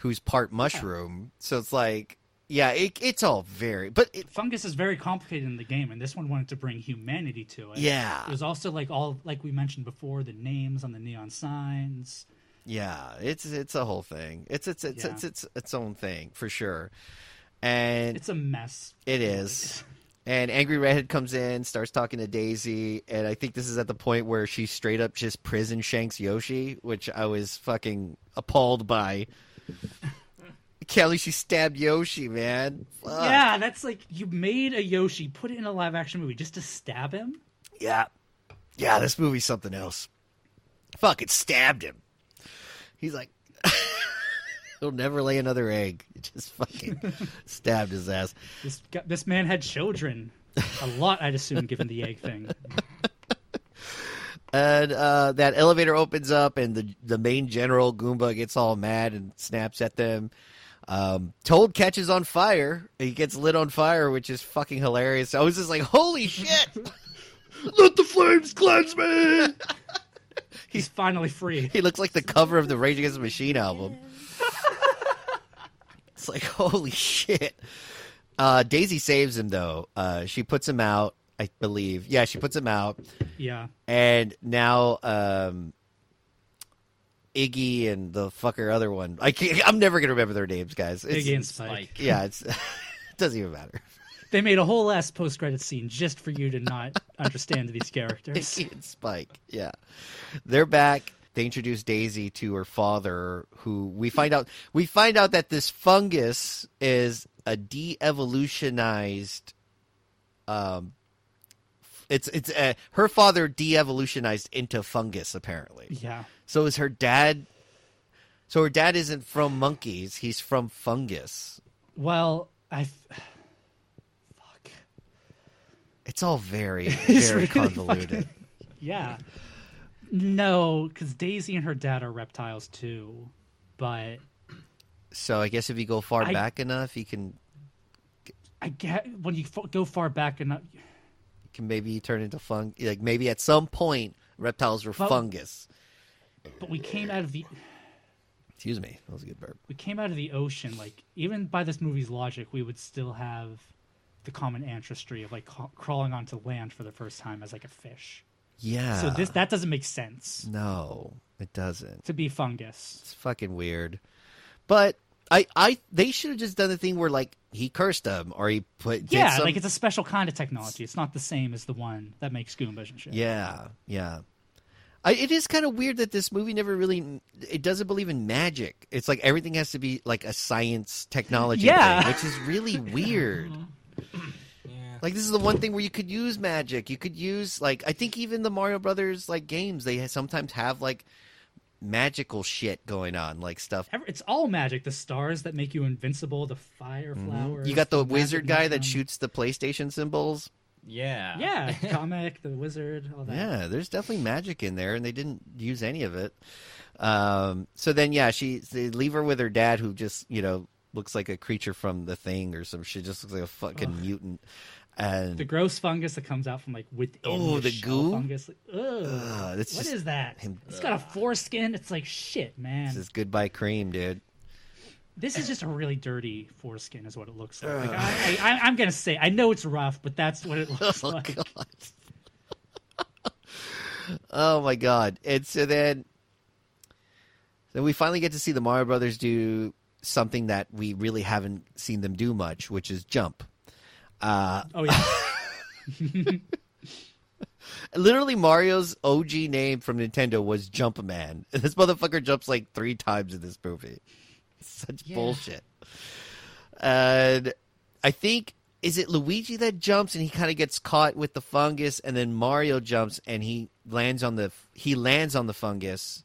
who's part mushroom. So it's like, yeah, it, it's all very. But it, fungus is very complicated in the game, and this one wanted to bring humanity to it. Yeah. it was also like all like we mentioned before, the names on the neon signs. yeah, it's it's a whole thing. It's it's it's Yeah. it's, it's its own thing for sure. And It's a mess. It is. [LAUGHS] And Angry Redhead comes in, starts talking to Daisy, and I think this is at the point where she straight up just prison shanks Yoshi, which I was fucking appalled by. [LAUGHS] Kelly, she stabbed Yoshi, man. Fuck. Yeah, that's like you made a Yoshi, put it in a live action movie just to stab him. Yeah. Yeah, this movie's something else. Fucking stabbed him. He's like, [LAUGHS] he'll never lay another egg. He just fucking [LAUGHS] stabbed his ass. This this man had children, a lot, I'd assume, given the egg thing. [LAUGHS] And uh, that elevator opens up, and the the main general Goomba gets all mad and snaps at them. Um, Toad catches on fire. He gets lit on fire, which is fucking hilarious. I was just like, "Holy shit! [LAUGHS] Let the flames cleanse me!" [LAUGHS] He's finally free. he looks like the cover of the Rage Against the Machine album. [LAUGHS] it's like, holy shit. Uh, Daisy saves him though. Uh, she puts him out, I believe. Yeah, she puts him out. Yeah, and now um Iggy and the fucker other one. I can't, I'm never gonna remember their names, guys. It's, Iggy and Spike. Spike. yeah, it's [LAUGHS] it doesn't even matter. They made a whole ass post credit scene just for you to not [LAUGHS] understand these characters. Iggy and Spike. Yeah, they're back. They introduce Daisy to her father, who we find out we find out that this fungus is a de-evolutionized. Um, it's it's uh, her father de-evolutionized into fungus apparently. Yeah, So is her dad? So her dad isn't from monkeys; he's from fungus. well, I. Fuck. It's all very, [LAUGHS] very really convoluted. fucking- [LAUGHS] Yeah. No, because Daisy and her dad are reptiles too. But So I guess if you go far I- back enough, you can I get when you go far back enough. Can maybe turn into fung. Like maybe at some point, reptiles were Well- fungus. But we came out of the Excuse me, that was a good burp. we came out of the ocean. Like even by this movie's logic, we would still have the common ancestry of like ca- crawling onto land for the first time as like a fish. Yeah. So this that doesn't make sense no, it doesn't. to be fungus. It's fucking weird. But I, I, they should have just done the thing where like he cursed them or he put Yeah, some- like it's a special kind of technology. It's not the same as the one that makes Goombas and shit. Yeah, yeah. I, it is kind of weird that this movie never really it doesn't believe in magic. It's like everything has to be like a science technology Yeah. thing, which is [LAUGHS] really weird. Yeah. Like this is the one thing where you could use magic. You could use like I think even the Mario Brothers like games they sometimes have like magical shit going on, like stuff. It's all magic. The stars that make you invincible, the fire flowers. Mm-hmm. You got the magic wizard guy that shoots the PlayStation symbols. Yeah. Yeah, [LAUGHS] Kamek, the wizard, all that. Yeah, there's definitely magic in there, and they didn't use any of it. Um, so then, yeah, she they leave her with her dad, who just you know looks like a creature from the thing or some shit, just looks like a fucking mutant. And The gross fungus that comes out from like within Oh, the, the goo? fungus. Like, ugh. Ugh, that's What that? him- It's got a foreskin. It's like shit, man. this is goodbye cream, dude. This is just a really dirty foreskin, is what it looks like. Like, I, I, I'm gonna say, I know it's rough, but that's what it [LAUGHS] looks Oh like. [LAUGHS] oh my god. And so then then we finally get to see the Mario Brothers do something that we really haven't seen them do much, which is jump. Uh Oh yeah, [LAUGHS] literally Mario's OG name from Nintendo was Jumpman. [LAUGHS] This motherfucker jumps like three times in this movie. Such Yeah. bullshit. And I think is it Luigi that jumps and he kind of gets caught with the fungus, and then Mario jumps and he lands on the he lands on the fungus.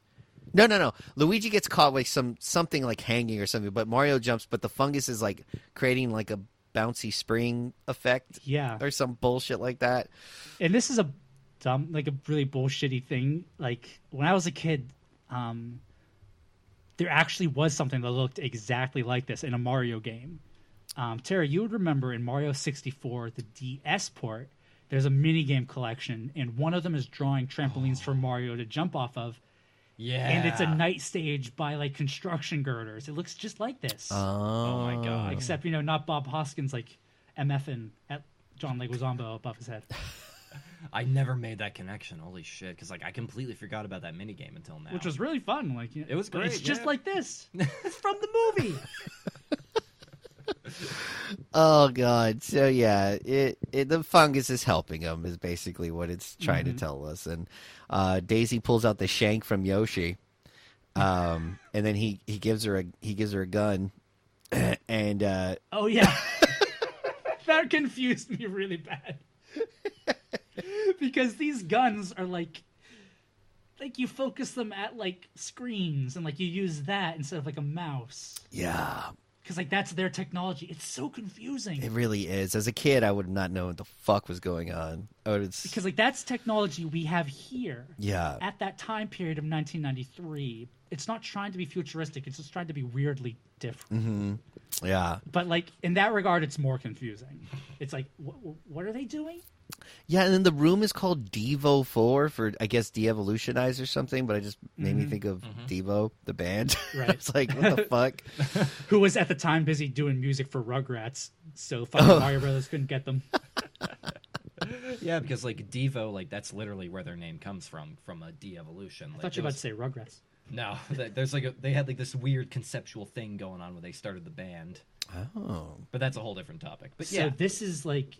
No, no, no. Luigi gets caught with some something like hanging or something, but Mario jumps, but the fungus is like creating like a bouncy spring effect yeah. or some bullshit like that. and this is a dumb like a really bullshitty thing like when i was a kid um there actually was something that looked exactly like this in a mario game Um, Tara, you would remember in Mario 64, the DS port, there's a minigame collection, and one of them is drawing trampolines for [GASPS] Mario to jump off of, Yeah. and it's a night stage by like construction girders. It looks just like this, Oh, oh my god. except you know not Bob Hoskins like MFing at John Leguizamo above his head, [LAUGHS] I never made that connection. Holy shit! Because like I completely forgot about that minigame until now. which was really fun. Like you know, It was great. It's great, just like this. [LAUGHS] it's from the movie. [LAUGHS] [LAUGHS] Oh god. So yeah, it, it the fungus is helping him is basically what it's trying to tell us. And uh, Daisy pulls out the shank from Yoshi, um, and then he, he gives her a he gives her a gun, [CLEARS THROAT] and uh, Oh yeah. [LAUGHS] that confused me really bad. [LAUGHS] because these guns are like like you focus them at like screens and like you use that instead of like a mouse. yeah, Cuz like that's their technology. It's so confusing. it really is. As a kid, I would not know what the fuck was going on. Oh, it's because like that's technology we have here. yeah, At that time period of 1993, it's not trying to be futuristic. It's just trying to be weirdly different. Mm-hmm. yeah, But like in that regard, it's more confusing. It's like, what, what are they doing? Yeah. And then the room is called Devo Four for I guess de-evolutionize or something. But I just made me mm-hmm. think of mm-hmm. Devo the band. [LAUGHS] Right. it's like what the [LAUGHS] fuck. who was at the time busy doing music for Rugrats, so fucking oh. Mario Brothers couldn't get them. [LAUGHS] yeah, because like Devo, like that's literally where their name comes from, from a de-evolution. I Like, thought you it were about to say Rugrats. No, there's like a, they had like this weird conceptual thing going on when they started the band, Oh, but that's a whole different topic. But So yeah, this is like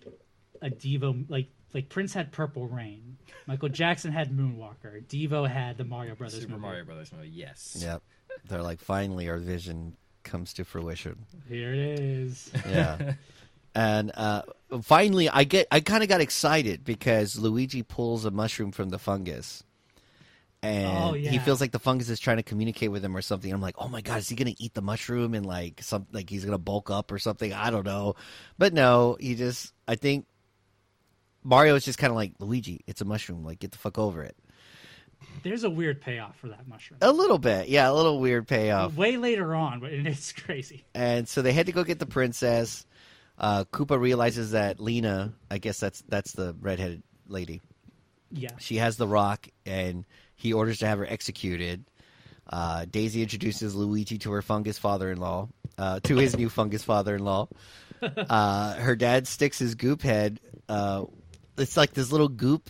a Devo, like like Prince had Purple Rain, Michael Jackson had Moonwalker, Devo had the Mario Brothers Super movie. Mario Brothers movie, yes. yep. They're like finally our vision comes to fruition. Here it is. Yeah. and uh, finally, I get I kind of got excited because Luigi pulls a mushroom from the fungus, and Oh, he feels like the fungus is trying to communicate with him or something. I'm like, oh my god, is he gonna eat the mushroom and like some like he's gonna bulk up or something? I don't know, but no, he just I think Mario is just kind of like Luigi. It's a mushroom. Like get the fuck over it. There's a weird payoff for that mushroom. A little bit, yeah, a little weird payoff. Way later on, but it's [LAUGHS] crazy. and so they had to go get the princess. Uh, Koopa realizes that Lena, I guess that's that's the redheaded lady. Yeah. She has the rock, and he orders to have her executed. Uh, Daisy introduces Luigi to her fungus father-in-law, uh, to his new fungus father-in-law. [LAUGHS] Uh, her dad sticks his goop head. It's like this little goop.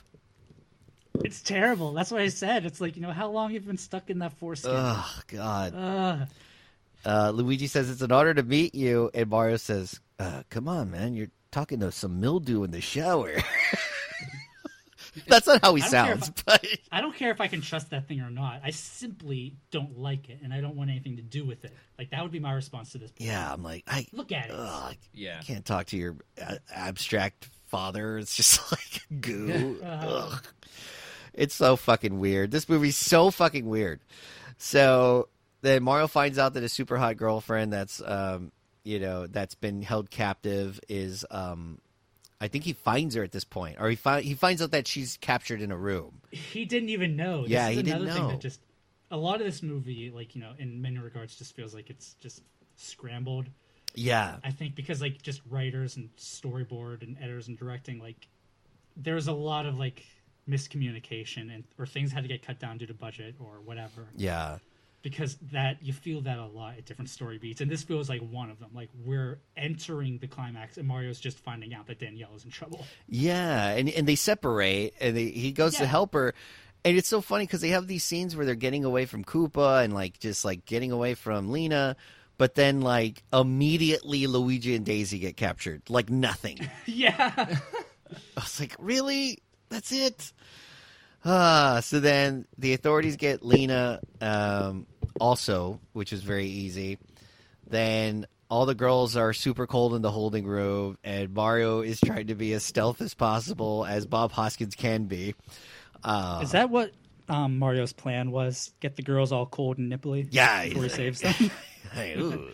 It's terrible. That's what I said. It's like, you know, how long you've been stuck in that foreskin? Oh God. Ugh. Uh, Luigi says it's an honor to meet you, and Mario says, uh, "Come on, man, you're talking to some mildew in the shower." [LAUGHS] That's not how he I don't care sounds, if but I don't care if I can trust that thing or not. I simply don't like it, and I don't want anything to do with it. Like that would be my response to this. yeah, I'm like, I, Look at it. ugh, Yeah. I can't talk to your uh, abstract father. It's just [LAUGHS] like goo. Ugh. It's so fucking weird. This movie's so fucking weird. So then Mario finds out that his super hot girlfriend that's um you know that's been held captive is um I think he finds her at this point, or he fi- he finds out that she's captured in a room. He didn't even know. This Yeah, is he didn't another thing know. that just a lot of this movie, like you know, in many regards, just feels like it's just scrambled. Yeah, I think because like just writers and storyboard and editors and directing, like there's a lot of like miscommunication and or things had to get cut down due to budget or whatever. yeah, because that you feel that a lot at different story beats, and this feels like one of them. Like we're entering the climax, and Mario's just finding out that Danielle is in trouble. yeah, and and they separate, and they, he goes to help her, and it's so funny because they have these scenes where they're getting away from Koopa and like just like getting away from Lena. But then, like immediately, Luigi and Daisy get captured. Like nothing. [LAUGHS] yeah, I was like, really? That's it? Ah, so then the authorities get Lena um, also, which is very easy. Then all the girls are super cold in the holding room, and Mario is trying to be as stealth as possible, as Bob Hoskins can be. Uh, is that what um, Mario's plan was? Get the girls all cold and nipply. Yeah, before he saves them. [LAUGHS] Hey, ooh.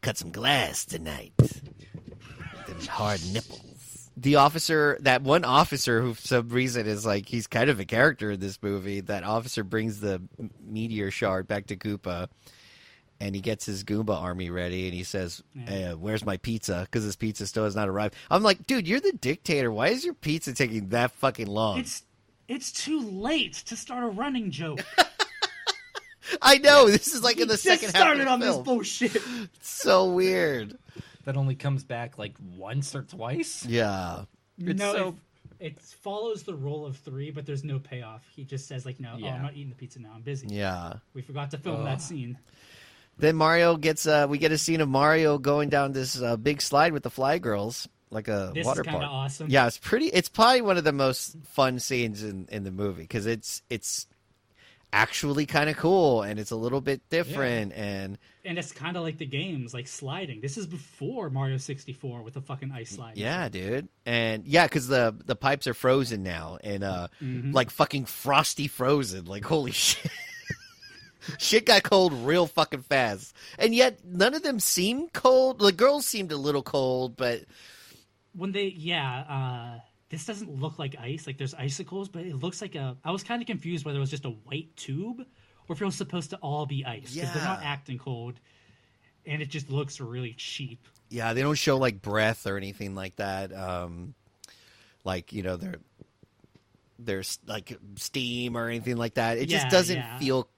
Cut some glass tonight. Them hard nipples. The officer, that one officer who, for some reason, is like he's kind of a character in this movie. That officer brings the meteor shard back to Koopa, and he gets his Goomba army ready, and he says, Yeah. "Hey, uh, where's my pizza?" Because his pizza still has not arrived. I'm like, dude, you're the dictator. Why is your pizza taking that fucking long? It's it's too late to start a running joke. [LAUGHS] I know this is like We in the just second started half on of the this film. bullshit. [LAUGHS] so weird. That only comes back like once or twice. Yeah. It's no, so- it, it follows the rule of three, but there's no payoff. He just says like, "No, oh, I'm not eating the pizza now. I'm busy." Yeah. We forgot to film that scene. Then Mario gets. Uh, we get a scene of Mario going down this uh, big slide with the Fly Girls, like a This water is park. awesome. Yeah, it's pretty. It's probably one of the most fun scenes in in the movie because it's it's actually kind of cool and it's a little bit different and and it's kind of like the games, like sliding. This is before Mario 64 with the fucking ice slide. yeah, dude, and yeah, because the the pipes are frozen now and uh Mm-hmm. like fucking frosty frozen. Like holy [LAUGHS] shit. Shit got cold real fucking fast, and yet none of them seem cold. The girls seemed a little cold, but when they yeah uh this doesn't look like ice like there's icicles but it looks like a i was kind of confused whether it was just a white tube or if it was supposed to all be ice because they're not acting cold and it just looks really cheap Yeah, they don't show like breath or anything like that. Um, like you know, they're there's like steam or anything like that. It just doesn't yeah. feel.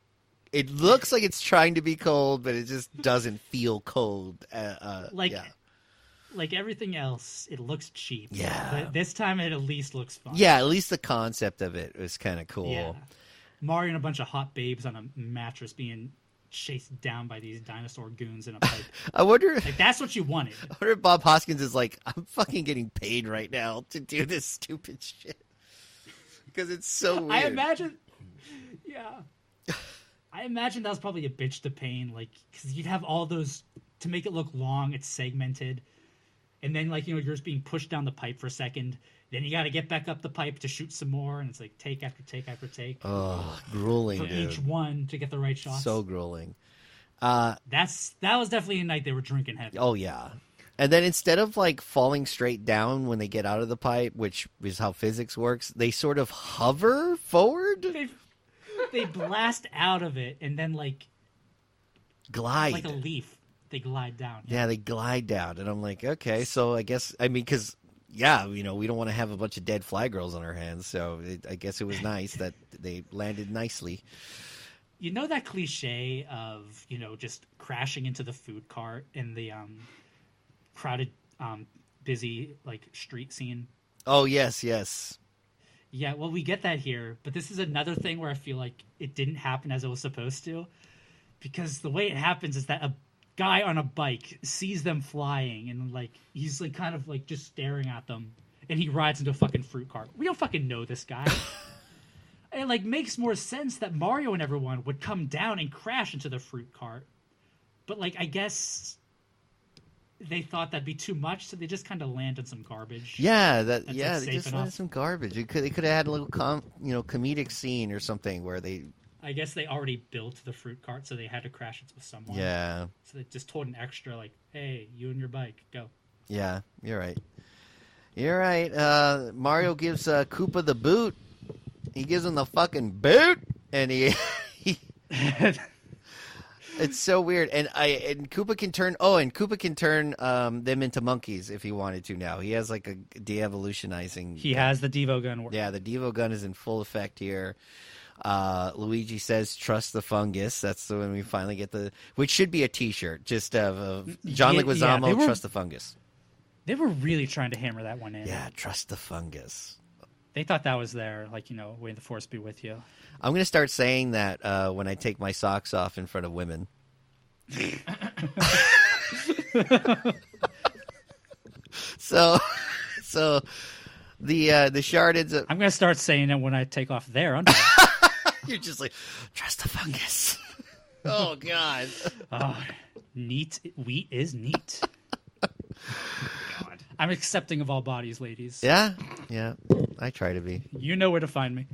It looks like it's trying to be cold, but it just doesn't feel cold. Uh, uh, like yeah. Like everything else it looks cheap Yeah. but this time it at least looks fun yeah, at least the concept of it was kind of cool. yeah mario and a bunch of hot babes on a mattress being chased down by these dinosaur goons in a pipe [LAUGHS] I wonder. like that's what you wanted I wonder if Bob Hoskins is like, I'm fucking getting paid right now to do this stupid shit [LAUGHS] because it's so weird. I imagine, yeah. I imagine that was probably a bitch to pain, like because you'd have all those to make it look long. It's segmented, and then like you know you're just being pushed down the pipe for a second. Then you got to get back up the pipe to shoot some more, and it's like take after take after take oh, grueling, for dude. each one to get the right shots. So grueling. Uh, that's that was definitely a night they were drinking heavy. Oh yeah. And then instead of like falling straight down when they get out of the pipe, which is how physics works, they sort of hover forward, They they blast out of it, and then like glide. like a leaf, they glide down. yeah, they glide down, and I'm like, okay, so I guess I mean, because yeah, you know, we don't want to have a bunch of dead fly girls on our hands, so it, I guess it was nice that they landed nicely. you know that cliche of you know just crashing into the food cart in the um crowded um busy like street scene Oh yes, yes, yeah well we get that here but this is another thing where i feel like it didn't happen as it was supposed to because the way it happens is that a guy on a bike sees them flying and like he's like kind of like just staring at them and he rides into a fucking fruit cart we don't fucking know this guy [LAUGHS] it like makes more sense that Mario and everyone would come down and crash into the fruit cart. But like I guess they thought that'd be too much, so they just kind of landed some garbage. yeah, that yeah, like, they just enough. wanted some garbage. They could they could have had a little com, you know comedic scene or something where they I guess they already built the fruit cart, so they had to crash it with someone. yeah So they just told an extra like, "Hey, you and your bike, go." Yeah, you're right. You're right. Uh, Mario gives uh, Koopa the boot. He gives him the fucking boot, and he, [LAUGHS] he it's so weird. And I and Koopa can turn. Oh, and Koopa can turn um, them into monkeys if he wanted to. Now he has like a de-evolutionizing. He has the Devo gun. Yeah, the Devo gun is in full effect here. Uh, Luigi says, "Trust the fungus." That's the when we finally get the, which should be a T-shirt, just of, of John Yeah, yeah, Leguizamo. they were- Trust the fungus. They were really trying to hammer that one in. Yeah, trust the fungus. They thought that was there, like you know, "May the force be with you." I'm going to start saying that uh, when I take my socks off in front of women. [LAUGHS] so, so the uh, the shard ends up. I'm gonna start saying it when I take off their underwear. [LAUGHS] [LAUGHS] You're just like trust the fungus. [LAUGHS] oh God. Oh, neat wheat is neat. God. I'm accepting of all bodies, ladies. Yeah, yeah. I try to be. You know where to find me.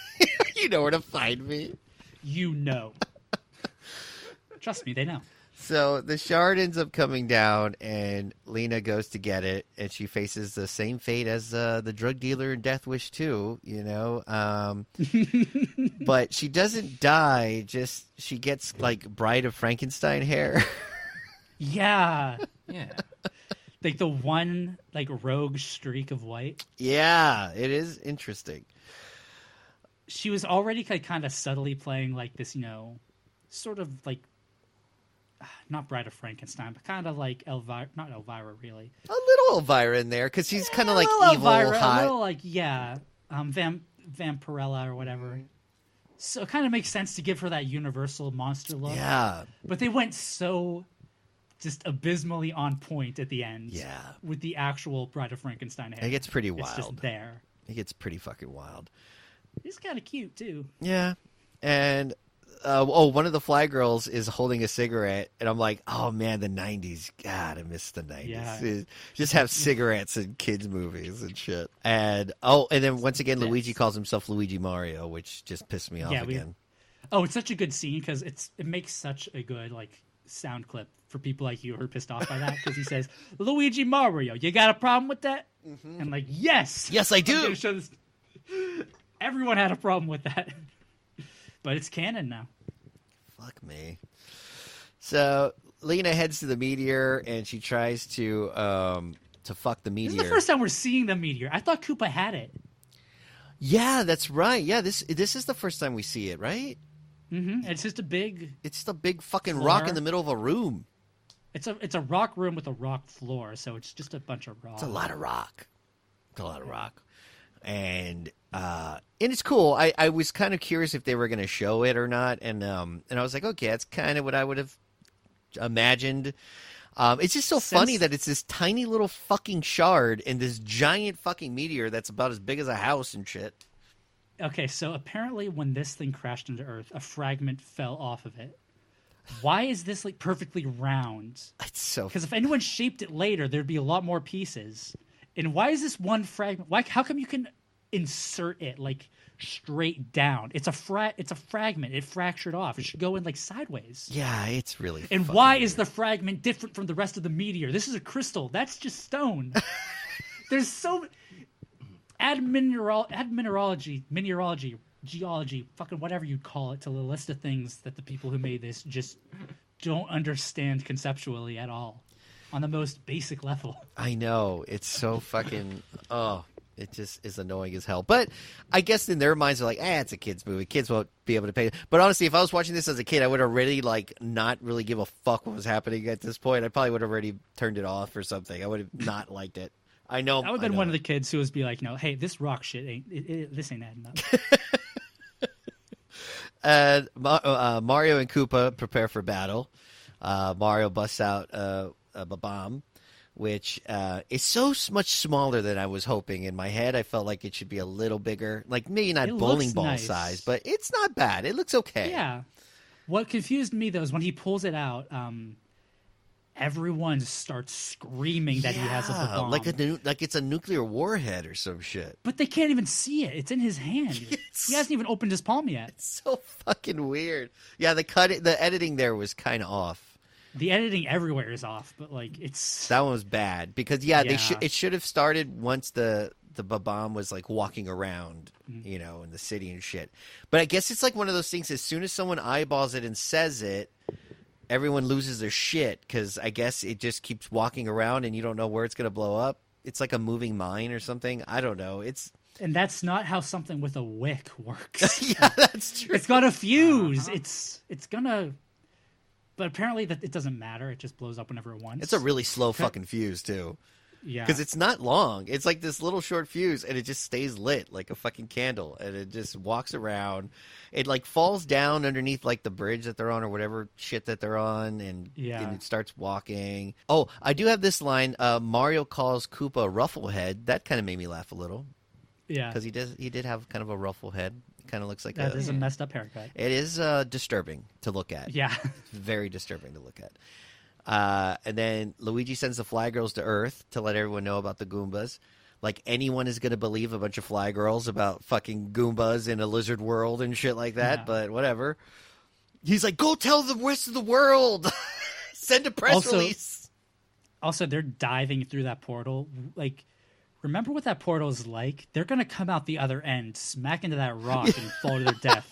[LAUGHS] you know where to find me. You know. Trust me, they know. So the shard ends up coming down, and Lena goes to get it, and she faces the same fate as uh, the drug dealer in Death Wish 2, you know. Um, [LAUGHS] but she doesn't die; just she gets like Bride of Frankenstein hair. Yeah, [LAUGHS] Yeah. like the one like rogue streak of white. yeah, it is interesting. She was already kind of subtly playing like this, you know, sort of like [SIGHS] not Bride of Frankenstein, but kind of like Elvira, not Elvira, really. A little Elvira in there because she's kind of like evil, Elvira, hot. a little like yeah, um, Vam Vampirella or whatever. So it kind of makes sense to give her that universal monster look. Yeah, But they went so just abysmally on point at the end. Yeah. With the actual Bride of Frankenstein hair. it gets pretty It's just wild. there. It gets pretty fucking wild. He's kind of cute too. Yeah, and uh, oh, one of the fly girls is holding a cigarette, and I'm like, oh man, the '90s. God, I miss the '90s. Yeah. Just have [LAUGHS] cigarettes and kids' movies and shit. And oh, and then once again. Luigi calls himself Luigi Mario, which just pissed me off Yeah, we- again. Oh, it's such a good scene because it's it makes such a good like sound clip for people like you who are pissed off by that because he says [LAUGHS] Luigi Mario, you got a problem with that? And like, yes, Yes, I do. Everyone had a problem with that, but it's canon now. Fuck me. So Lena heads to the meteor, and she tries to um to fuck the meteor. This is the first time we're seeing the meteor. I thought Koopa had it. yeah, that's right. Yeah, this this is the first time we see it, right? Mm-hmm. It's just a big. It's just a big fucking rock in the middle of a room. It's a it's a rock room with a rock floor, so it's just a bunch of rock. It's a lot of rock. It's a lot of rock. And uh and it's cool. I, I was kind of curious if they were gonna show it or not, and um and I was like, okay, that's kind of what I would have imagined. Um, it's just so Since- funny that it's this tiny little fucking shard and this giant fucking meteor that's about as big as a house and shit. Okay, so apparently when this thing crashed into Earth, a fragment fell off of it. Why is this like perfectly round? It's so Because if anyone shaped it later, there'd be a lot more pieces. And why is this one fragment? Why? How come you can insert it like straight down? It's a fra- It's a fragment. It fractured off. It should go in like sideways. yeah, it's really. And why is the fragment different from the rest of the meteor? This is a crystal. That's just stone. [LAUGHS] There's so add mineral add mineralogy, mineralogy, geology, fucking whatever you call it to the list of things that the people who made this just don't understand conceptually at all on the most basic level. I know it's so fucking. Oh, it just is annoying as hell. But I guess in their minds, they're like, "Ah, it's a kids' movie. Kids won't be able to pay." But honestly, if I was watching this as a kid, I would already like not really give a fuck what was happening at this point. I probably would have already turned it off or something. I would have not liked it. I know. I would have been one of the kids who would be like, no, hey, this rock shit ain't it, it, this ain't adding up. [LAUGHS] Uh, uh, Mario and Koopa prepare for battle. Uh, Mario busts out uh, a bomb, which uh, is so much smaller than I was hoping. In my head, I felt like it should be a little bigger, like maybe not It bowling ball nice. size, but it's not bad. It looks okay. Yeah. What confused me though is when he pulls it out, um, everyone starts screaming that he has a bomb. like a nu- like it's a nuclear warhead or some shit. but they can't even see it. It's in his hand. [LAUGHS] Yes. He hasn't even opened his palm yet. It's so fucking weird. Yeah, the cut, the editing there was kind of off. The editing everywhere is off, but like it's That one was bad because yeah, they should it should have started once the the Bob-omb was like walking around, Mm-hmm. you know, in the city and shit. But I guess it's like one of those things. As soon as someone eyeballs it and says it, everyone loses their shit because I guess it just keeps walking around and you don't know where it's gonna blow up. It's like a moving mine or something. I don't know. It's and that's not how something with a wick works. [LAUGHS] yeah, that's true. it's got a fuse. It's it's gonna. But apparently that it doesn't matter. It just blows up whenever it wants. It's a really slow fucking fuse too. yeah. because it's not long. It's like this little short fuse, and it just stays lit like a fucking candle, and it just walks around. It like falls down underneath like the bridge that they're on or whatever shit that they're on, and, Yeah. and it starts walking. Oh, I do have this line. Uh, Mario calls Koopa Rufflehead. That kind of made me laugh a little yeah. because he does he did have kind of a ruffle head. Kind of looks like That a. is a messed up haircut. It is uh, disturbing to look at. Yeah. [LAUGHS] very disturbing to look at. Uh, and then Luigi sends the Fly Girls to Earth to let everyone know about the Goombas. Like anyone is going to believe a bunch of Fly Girls about fucking Goombas in a lizard world and shit like that, Yeah. but whatever. He's like, go tell the rest of the world. [LAUGHS] Send a press Also- release. Also, they're diving through that portal. Like, remember what that portal is like? They're gonna come out the other end, smack into that rock, and [LAUGHS] fall to their death.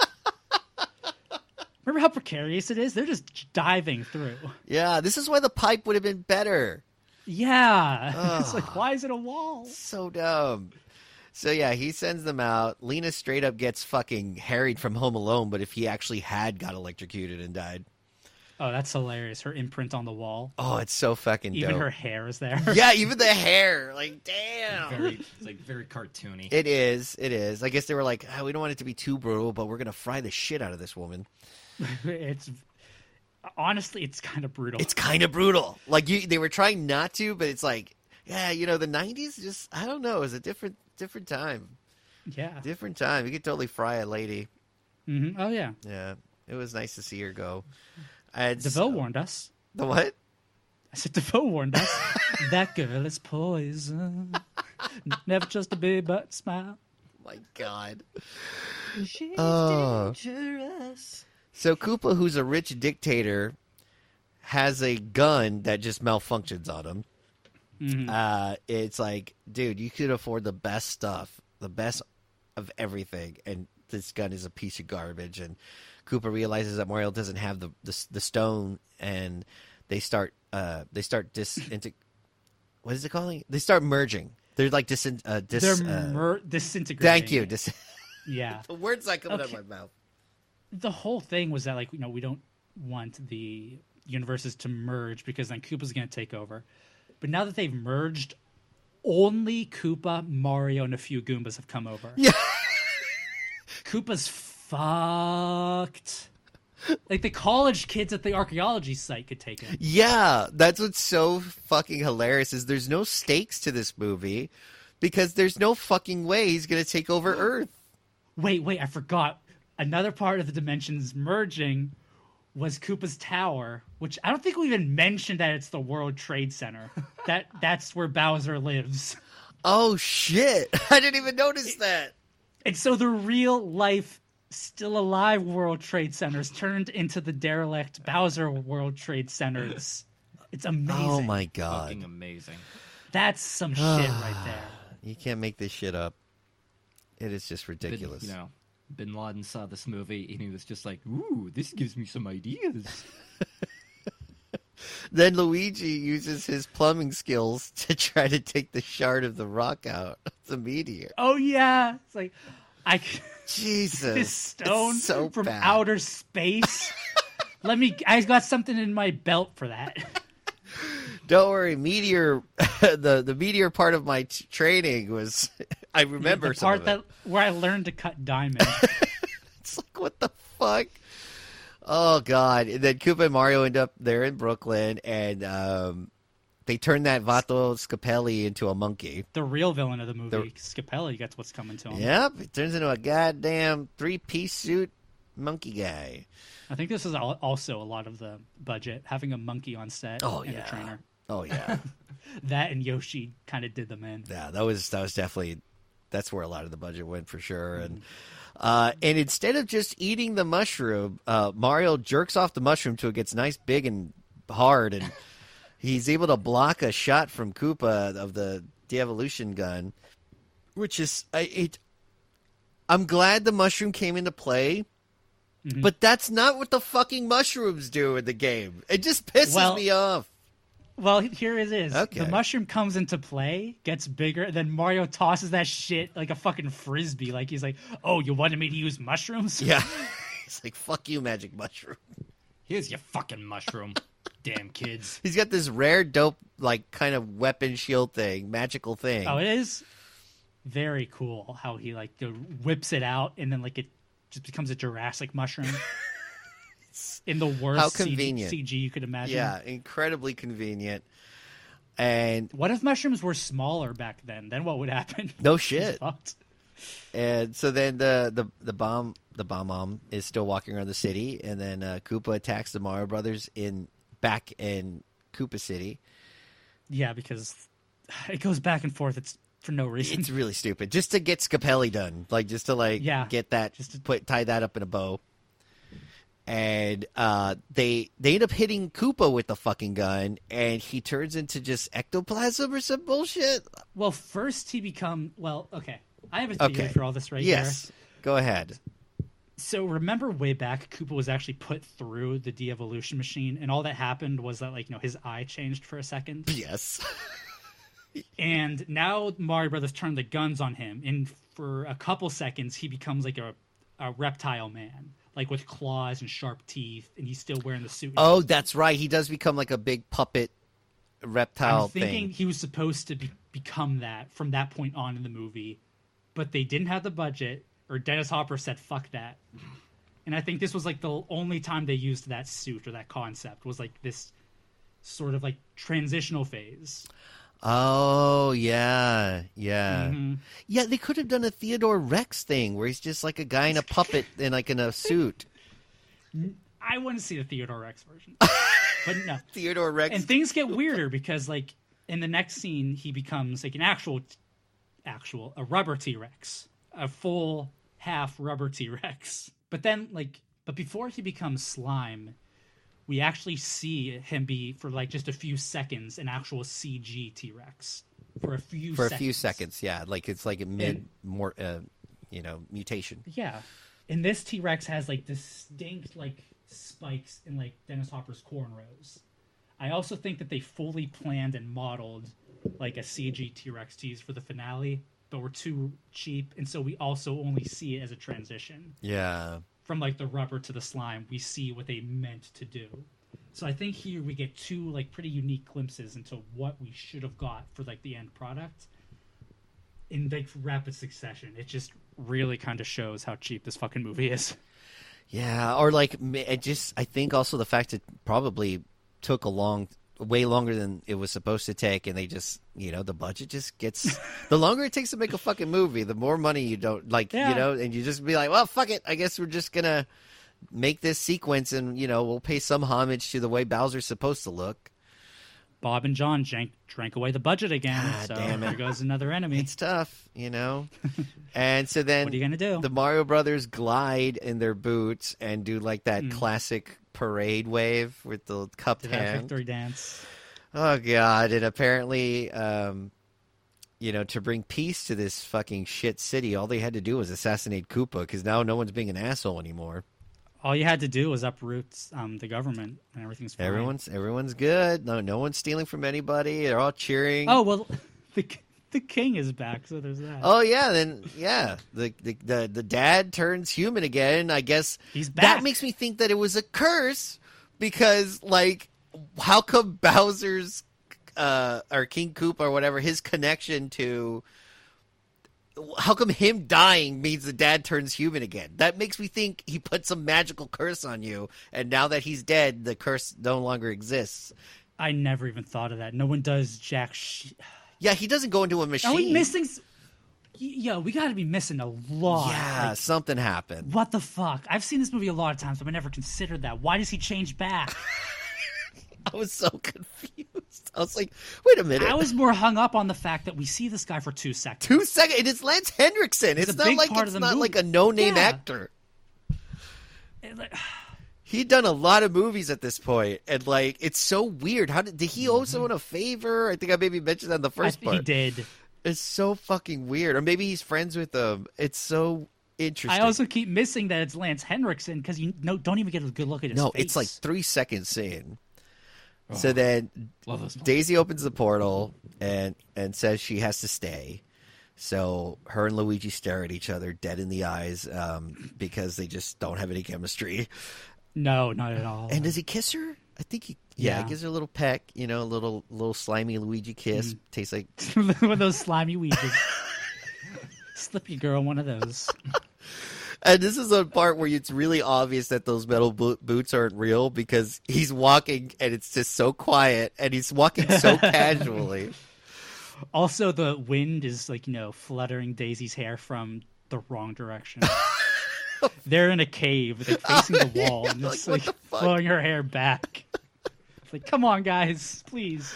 Remember how precarious it is? They're just diving through. Yeah, this is why the pipe would have been better. Yeah, [LAUGHS] it's like why is it a wall? So dumb. So yeah, he sends them out. Lena straight up gets fucking harried from Home Alone, but if he actually had got electrocuted and died. Oh, that's hilarious. Her imprint on the wall. Oh, it's so fucking Even dope. her hair is there. yeah, [LAUGHS] even the hair. Like, damn. Very, it's like very cartoony. It is. It is. I guess they were like, ah, we don't want it to be too brutal, but we're gonna fry the shit out of this woman. [LAUGHS] it's honestly, it's kind of brutal. It's kind of brutal. Like you, they were trying not to, but it's like, yeah, you know, the '90s. Just I don't know. It was a different, different time. yeah. Different time. You could totally fry a lady. hmm Oh yeah. Yeah, it was nice to see her go. DeVoe warned us. The what? I said DeVoe warned us. that girl is poison. Never trust a big butt smile. My God. She's Oh. dangerous. So Koopa, who's a rich dictator, has a gun that just malfunctions on him. Mhm. Uh, it's like, dude, you could afford the best stuff, the best of everything, and this gun is a piece of garbage. And Koopa realizes that Mario doesn't have the the, the stone, and they start uh they start dis [LAUGHS] into what is it calling? They start merging. They're like dis uh, dis. They're uh, mer- disintegrating. thank you. Dis- [LAUGHS] Yeah. [LAUGHS] the words not coming out of my mouth. The whole thing was that like you know we don't want the universes to merge because then Koopa's going to take over. But now that they've merged, only Koopa, Mario, and a few Goombas have come over. Yeah. Koopa's fucked. Like the college kids at the archaeology site could take him. Yeah, that's what's so fucking hilarious is there's no stakes to this movie because there's no fucking way he's gonna take over Earth. Wait, wait, I forgot. Another part of the dimensions merging was Koopa's tower, which I don't think we even mentioned that it's the World Trade Center. [LAUGHS] that that's where Bowser lives. Oh shit! [LAUGHS] I didn't even notice that. And so the real life still alive World Trade Centers turned into the derelict Bowser World Trade Centers. [LAUGHS] It's amazing. Oh my god! Fucking amazing. That's some ah, shit right there. You can't make this shit up. It is just Bin- ridiculous. you know, Bin Laden saw this movie and he was just like, "Ooh, this gives me some ideas." [LAUGHS] Then Luigi uses his plumbing skills to try to take the shard of the rock out of the meteor. Oh yeah, it's like I [LAUGHS] Jesus, this stone so from bad. outer space. [LAUGHS] Let me. I got something in my belt for that. [LAUGHS] Don't worry, meteor. the the meteor part of my t- training was. I remember the some part that where I learned to cut diamonds. It's like what the fuck? Oh god! And then Koopa and Mario end up there in Brooklyn, and um, they turn that Vato Scapelli into a monkey. the real villain of the movie, The- Scapelli, gets what's coming to him. Yep, it turns into a goddamn three-piece suit monkey guy. I think this is also a lot of the budget having a monkey on set Oh, and yeah. a trainer. Oh yeah, [LAUGHS] That and Yoshi kind of did them in. yeah. That was that was definitely that's where a lot of the budget went for sure. And uh, and instead of just eating the mushroom, uh, Mario jerks off the mushroom till it gets nice, big, and hard, and he's able to block a shot from Koopa of the de-evolution gun, which is I it. I'm glad the mushroom came into play, mm-hmm. but that's not what the fucking mushrooms do in the game. It just pisses Well- me off. Well, here it is. Okay. The mushroom comes into play, gets bigger, then Mario tosses that shit like a fucking frisbee. Like he's like, "Oh, you wanted me to use mushrooms?" Yeah, [LAUGHS] it's like fuck you, magic mushroom. Here's your fucking mushroom, damn kids. [LAUGHS] He's got this rare, dope, like kind of weapon shield thing, magical thing. Oh, it is very cool how he like whips it out and then like it just becomes a Jurassic mushroom. [LAUGHS] In the worst How CG convenient. CG you could imagine. yeah, incredibly convenient. And What if mushrooms were smaller back then? Then what would happen? no [LAUGHS] shit. And so then the the the bomb the Bob-omb is still walking around the city, and then uh, Koopa attacks the Mario Brothers in back in Koopa City. Yeah, because it goes back and forth. It's for no reason. It's really stupid, just to get Scapelli done, like just to like Yeah, get that just to- put tie that up in a bow. and uh, they they end up hitting Koopa with the fucking gun, and he turns into just ectoplasm or some bullshit. Well, first he become well. Okay, I have a theory Okay. for all this right yes, go ahead. So remember way back, Koopa was actually put through the de-evolution machine, and all that happened was that like you know his eye changed for a second, Yes, [LAUGHS] and now Mario Brothers turned the guns on him, and for a couple seconds he becomes like a a reptile man, like with claws and sharp teeth, and he's still wearing the suit. oh, that's right. He does become like a big puppet reptile I'm thinking thing. he was supposed to be, become that from that point on in the movie, but they didn't have the budget, or Dennis Hopper said "fuck that," and I think this was like the only time they used that suit or that concept was like this sort of like transitional phase. Oh yeah, yeah, Mhm. yeah. They could have done a Theodore Rex thing where he's just like a guy in a puppet and like in a suit. I want to see the Theodore Rex version, [LAUGHS] but no. Theodore Rex. And things get weirder because like in the next scene he becomes like an actual, actual a rubber T Rex, a full half rubber T Rex. [LAUGHS] But then like, but before he becomes slime, we actually see him be for like just a few seconds an actual CG T Rex for a few for a seconds. few seconds, yeah, like it's like a mid more, uh, you know, mutation. Yeah. And this T Rex has like distinct like spikes in like Dennis Hopper's cornrows. I also think that they fully planned and modeled like a CG T Rex tease for the finale, but were too cheap, and so we also only see it as a transition Yeah, from like the rubber to the slime. We see what they meant to do. So I think here we get two like pretty unique glimpses into what we should have got for like the end product in like rapid succession. It just really kind of shows how cheap this fucking movie is. yeah, or like it just. I think also the fact it probably took a long, way longer than it was supposed to take, and they just, you know, the budget just gets. [LAUGHS] the longer it takes to make a fucking movie, the more money you don't like, Yeah. you know, and you just be like, well, fuck it. I guess we're just gonna make this sequence, and you know, we'll pay some homage to the way Bowser's supposed to look. Bob and John drank, drank away the budget again. God so damn it. there goes another enemy. It's tough, you know. [LAUGHS] and so then what are you gonna do? the Mario Brothers glide in their boots and do like that Mm. classic parade wave with the cupped to hand. victory dance. Oh god! And apparently, um, you know, to bring peace to this fucking shit city, all they had to do was assassinate Koopa because now no one's being an asshole anymore. All you had to do was uproot um, the government, and everything's fine. Everyone's everyone's good. No, no one's stealing from anybody. They're all cheering. Oh well, [LAUGHS] the the king is back, so there's that. Oh yeah, then yeah, the, the the the dad turns human again. I guess He's that makes me think that it was a curse because like, how come [LAUGHS] Bowser's uh or King Koopa or whatever his connection to how come him dying means the dad turns human again? That makes me think he put some magical curse on you, and now that he's dead, the curse no longer exists. I never even thought of that. No one does jack. Sh- Yeah, he doesn't go into a machine. Are we missing? s- Yo, we got to be missing a lot. Yeah, Like, something happened. what the fuck? I've seen this movie a lot of times, but I never considered that. Why does he change back? [LAUGHS] I was so confused. I was like, wait a minute. I was more hung up on the fact that we see this guy for two seconds. two seconds. It is Lance Henriksen. It's, a not like it's not movie. like a no-name Yeah. actor. It, like, He'd done a lot of movies at this point, and like it's so weird. How did did he owe someone a favor? I think I maybe mentioned that in the Mm-hmm. I first think he did. It's so fucking weird, or maybe he's friends with them. It's so interesting. I also keep missing that it's Lance Henriksen because you no, don't even get a good look at his no, face. it's like three seconds in. Oh. So then Love those. moments. Daisy opens the portal and and says she has to stay. So her and Luigi stare at each other, dead in the eyes, um, because they just don't have any chemistry. No, not at all. And does he kiss her? I think he. Yeah, Yeah. he gives her a little peck. You know, a little little slimy Luigi kiss. Mm. Tastes like. [LAUGHS] one of those slimy weebles. Slip your girl one of those. [LAUGHS] And this is a part where it's really obvious that those metal bo- boots aren't real because he's walking and it's just so quiet and he's walking so [LAUGHS] casually. Also, the wind is like you know fluttering Daisy's hair from the wrong direction. [LAUGHS] They're in a cave, they're facing the wall, and [LAUGHS] like, it's what like the blowing her hair back. It's like, come on, guys, please.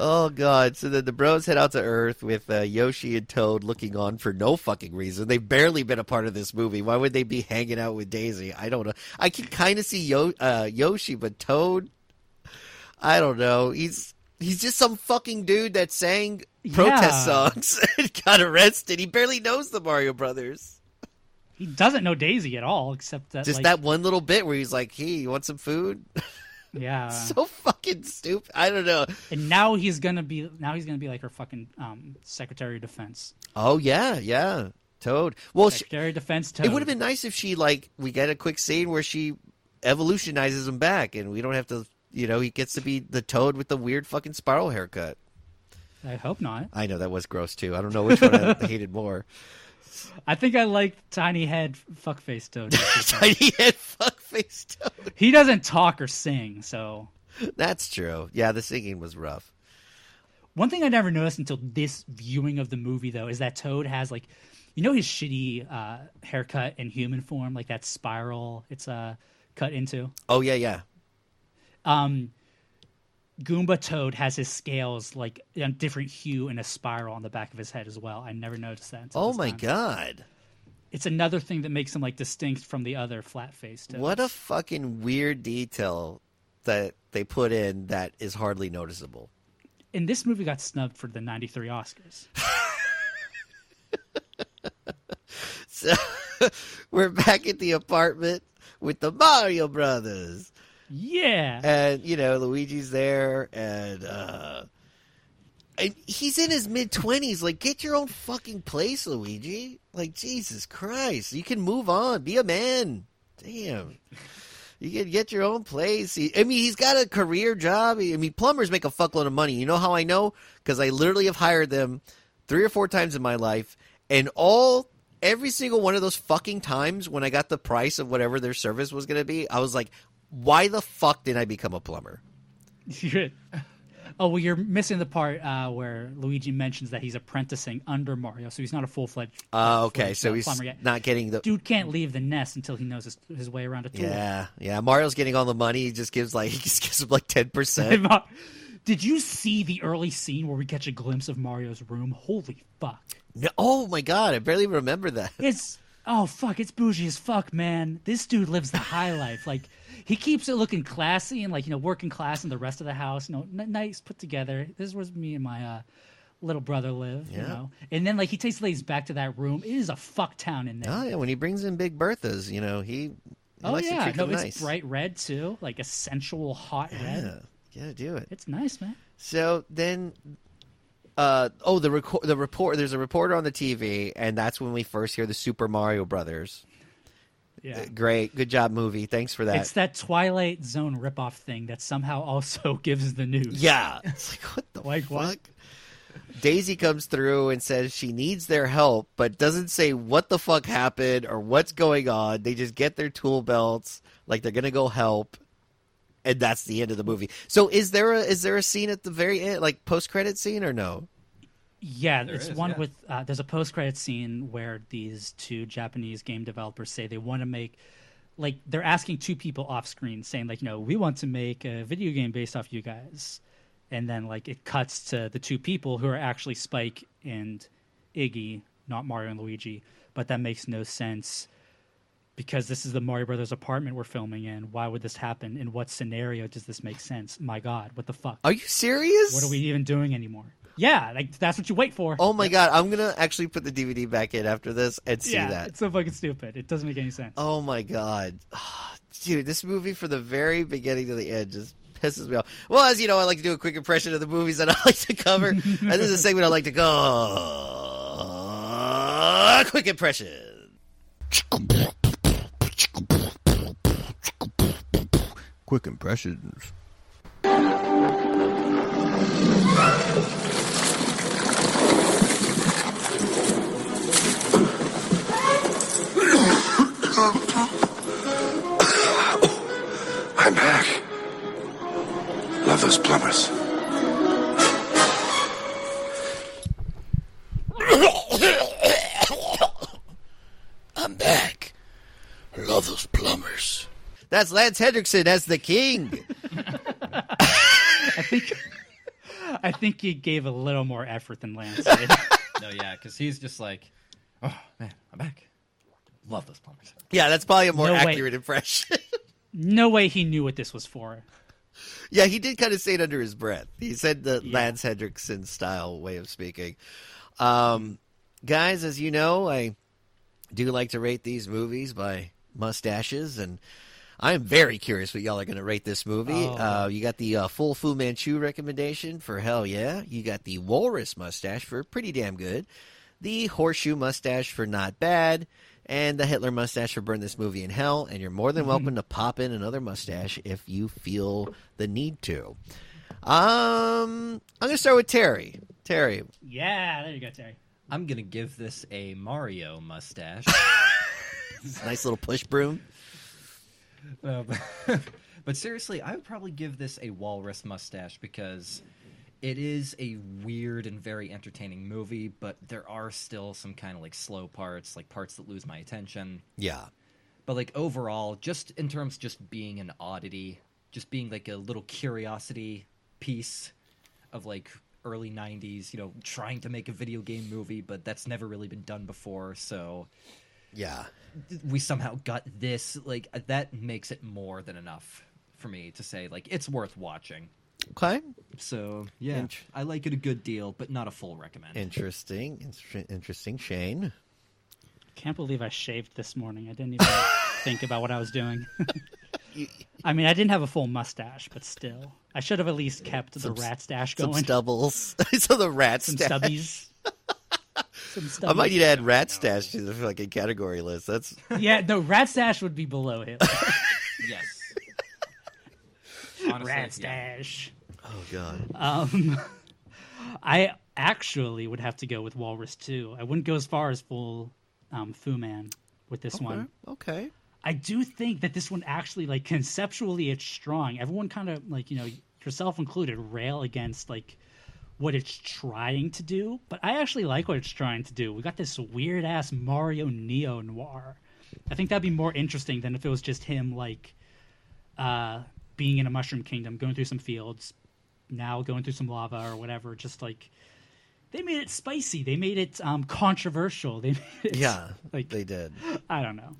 Oh god! So then the bros head out to Earth with uh, Yoshi and Toad looking on for no fucking reason. They've barely been a part of this movie. Why would they be hanging out with Daisy? I don't know. I can kind of see Yo- uh, Yoshi, but Toad, I don't know. He's he's just some fucking dude that sang protest Yeah. songs [LAUGHS] and got arrested. He barely knows the Mario Brothers. He doesn't know Daisy at all, except that Just like, that one little bit where he's like, "Hey, you want some food?" [LAUGHS] yeah. so fucking stupid. I don't know. and now he's gonna be now he's gonna be like her fucking um, Secretary of Defense. Oh yeah, yeah. Toad. Well, she, Secretary of Defense. Toad. It would have been nice if she like we get a quick scene where she evolutionizes him back, and we don't have to. You know, he gets to be the toad with the weird fucking spiral haircut. I hope not. I know that was gross too. I don't know which one I [LAUGHS] hated more. I think I like tiny head fuckface Toad. [LAUGHS] Tiny head fuckface toad. he doesn't talk or sing, so That's true. Yeah, the singing was rough. One thing I never noticed until this viewing of the movie, though, is that Toad has like, you know, his shitty uh, haircut in human form, like that spiral it's uh, cut into. Oh yeah, yeah. Um, Goomba Toad has his scales like a different hue and a spiral on the back of his head as well. I never noticed that. Oh my time. god. It's another thing that makes him like distinct from the other flat faced. What a fucking weird detail that they put in that is hardly noticeable. And this movie got snubbed for the '93 Oscars. [LAUGHS] So [LAUGHS] we're back at the apartment with the Mario Brothers. Yeah. and you know Luigi's there, and uh, and he's in his mid twenties. Like, get your own fucking place, Luigi. Like, Jesus Christ, you can move on, be a man. Damn, you can get your own place. He, I mean, he's got a career job. I mean, plumbers make a fuckload of money. You know how I know? Because I literally have hired them three or four times in my life, and all. Every single one of those fucking times when I got the price of whatever their service was going to be, I was like, why the fuck did I become a plumber? [LAUGHS] oh well, you're missing the part uh, where Luigi mentions that he's apprenticing under Mario, so he's not a full fledged. Uh, okay, so he's plumber yet. not getting the. Dude can't leave the nest until he knows his, his way around a tool. Yeah, yeah. Mario's getting all the money. He just gives like [LAUGHS] he just gives him like ten percent. [LAUGHS] Did you see the early scene where we catch a glimpse of Mario's room? Holy fuck! No, oh my god, I barely remember that. It's oh fuck, it's bougie as fuck, man. This dude lives the high [LAUGHS] life. Like he keeps it looking classy and like you know working class in the rest of the house. You know, n- nice put together. This is where me and my uh, little brother live. You Yeah. know, and then like he takes the ladies back to that room. It is a fuck town in there. Oh yeah, when he brings in Big Bertha's, you know he. he oh likes to yeah, no, it's nice. bright red too, like a sensual hot red. Yeah, gotta do it. It's nice, man. So then, uh, oh, the record, the report. There's a reporter on the TV, and that's when we first hear the Super Mario Brothers. Yeah. Uh, Great, good job, movie. Thanks for that. It's that Twilight Zone ripoff thing that somehow also [LAUGHS] gives the news. Yeah. It's like what the Like fuck? what? Daisy comes through and says she needs their help, but doesn't say what the fuck happened or what's going on. They just get their tool belts, like they're gonna go help, and that's the end of the movie. So is there a is there a scene at the very end, like post credit scene, or no? Yeah, There it's is, one yeah. with uh, there's a post credit scene where these two Japanese game developers say they want to make like they're asking two people off screen saying like you know we want to make a video game based off you guys, and then like it cuts to the two people who are actually Spike and Iggy, not Mario and Luigi, but that makes no sense because this is the Mario Brothers apartment we're filming in. Why would this happen? In what scenario does this make sense? My God, what the fuck? Are you serious? What are we even doing anymore? Yeah, like that's what you wait for. Oh my god, I'm gonna actually put the DVD back in after this and see yeah, that. it's so fucking stupid. It doesn't make any sense. Oh my god, [SIGHS] dude, this movie from the very beginning to the end just pisses me off. Well, as you know, I like to do a quick impression of the movies that [LAUGHS] I like to cover, and this is a segment I like to go [LAUGHS] quick impression. [LAUGHS] Quick impressions. [COUGHS] I'm back. Love those plumbers. That's Lance Henriksen as the king. [LAUGHS] I think I think you gave a little more effort than Lance did. [LAUGHS] No, yeah, because he's just like, oh man, I'm back. Love those plumbers. Yeah, that's probably a more No, wait. accurate impression. [LAUGHS] no way he knew what this was for. yeah, he did kind of say it under his breath. He said the Lance Henriksen style way of speaking. Um, guys, as you know, I do like to rate these movies by mustaches, and I am very curious what y'all are going to rate this movie. Oh. Uh, you got the uh, full Fu Manchu recommendation for hell yeah. You got the walrus mustache for pretty damn good. The horseshoe mustache for not bad. And the Hitler mustache for burn this movie in hell. And you're more than welcome to pop in another mustache if you feel the need to. Um, I'm going to start with Terry. Terry, Yeah, there you go, Terry. I'm gonna give this a Mario mustache. [LAUGHS] nice little push broom. Uh, but, [LAUGHS] but seriously, I would probably give this a walrus mustache because it is a weird and very entertaining movie, but there are still some kind of like slow parts, like parts that lose my attention. Yeah. But like overall, just in terms of just being an oddity, just being like a little curiosity piece of like early 90s, you know, trying to make a video game movie, but that's never really been done before, so Yeah. we somehow got this like uh, that makes it more than enough for me to say like it's worth watching. Okay. So, yeah, Int- I like it a good deal, but not a full recommend. Interesting. Inter- Interesting. Shane. Can't believe I shaved this morning. I didn't even [LAUGHS] think about what I was doing. [LAUGHS] I mean, I didn't have a full mustache, but still, I should have at least kept the rat stash going Some going. stubbles. [LAUGHS] so the rat Some stash. stubbies. Some I might need to add rat stash to the fucking category list. That's [LAUGHS] Yeah, no, rat stash would be below him. [LAUGHS] yes. Honestly, rat yeah. stash. oh god. Um, [LAUGHS] I actually would have to go with Walrus too. I wouldn't go as far as full um, Fu Man with this one. Okay. I do think that this one actually, like conceptually, it's strong. Everyone kind of like you know yourself included rail against like what it's trying to do, but I actually like what it's trying to do. We got this weird ass Mario neo noir. I think that'd be more interesting than if it was just him like uh, being in a mushroom kingdom, going through some fields, now going through some lava or whatever. Just like they made it spicy, they made it um, controversial. [LAUGHS] They made it, Yeah. like they did. [LAUGHS] I don't know.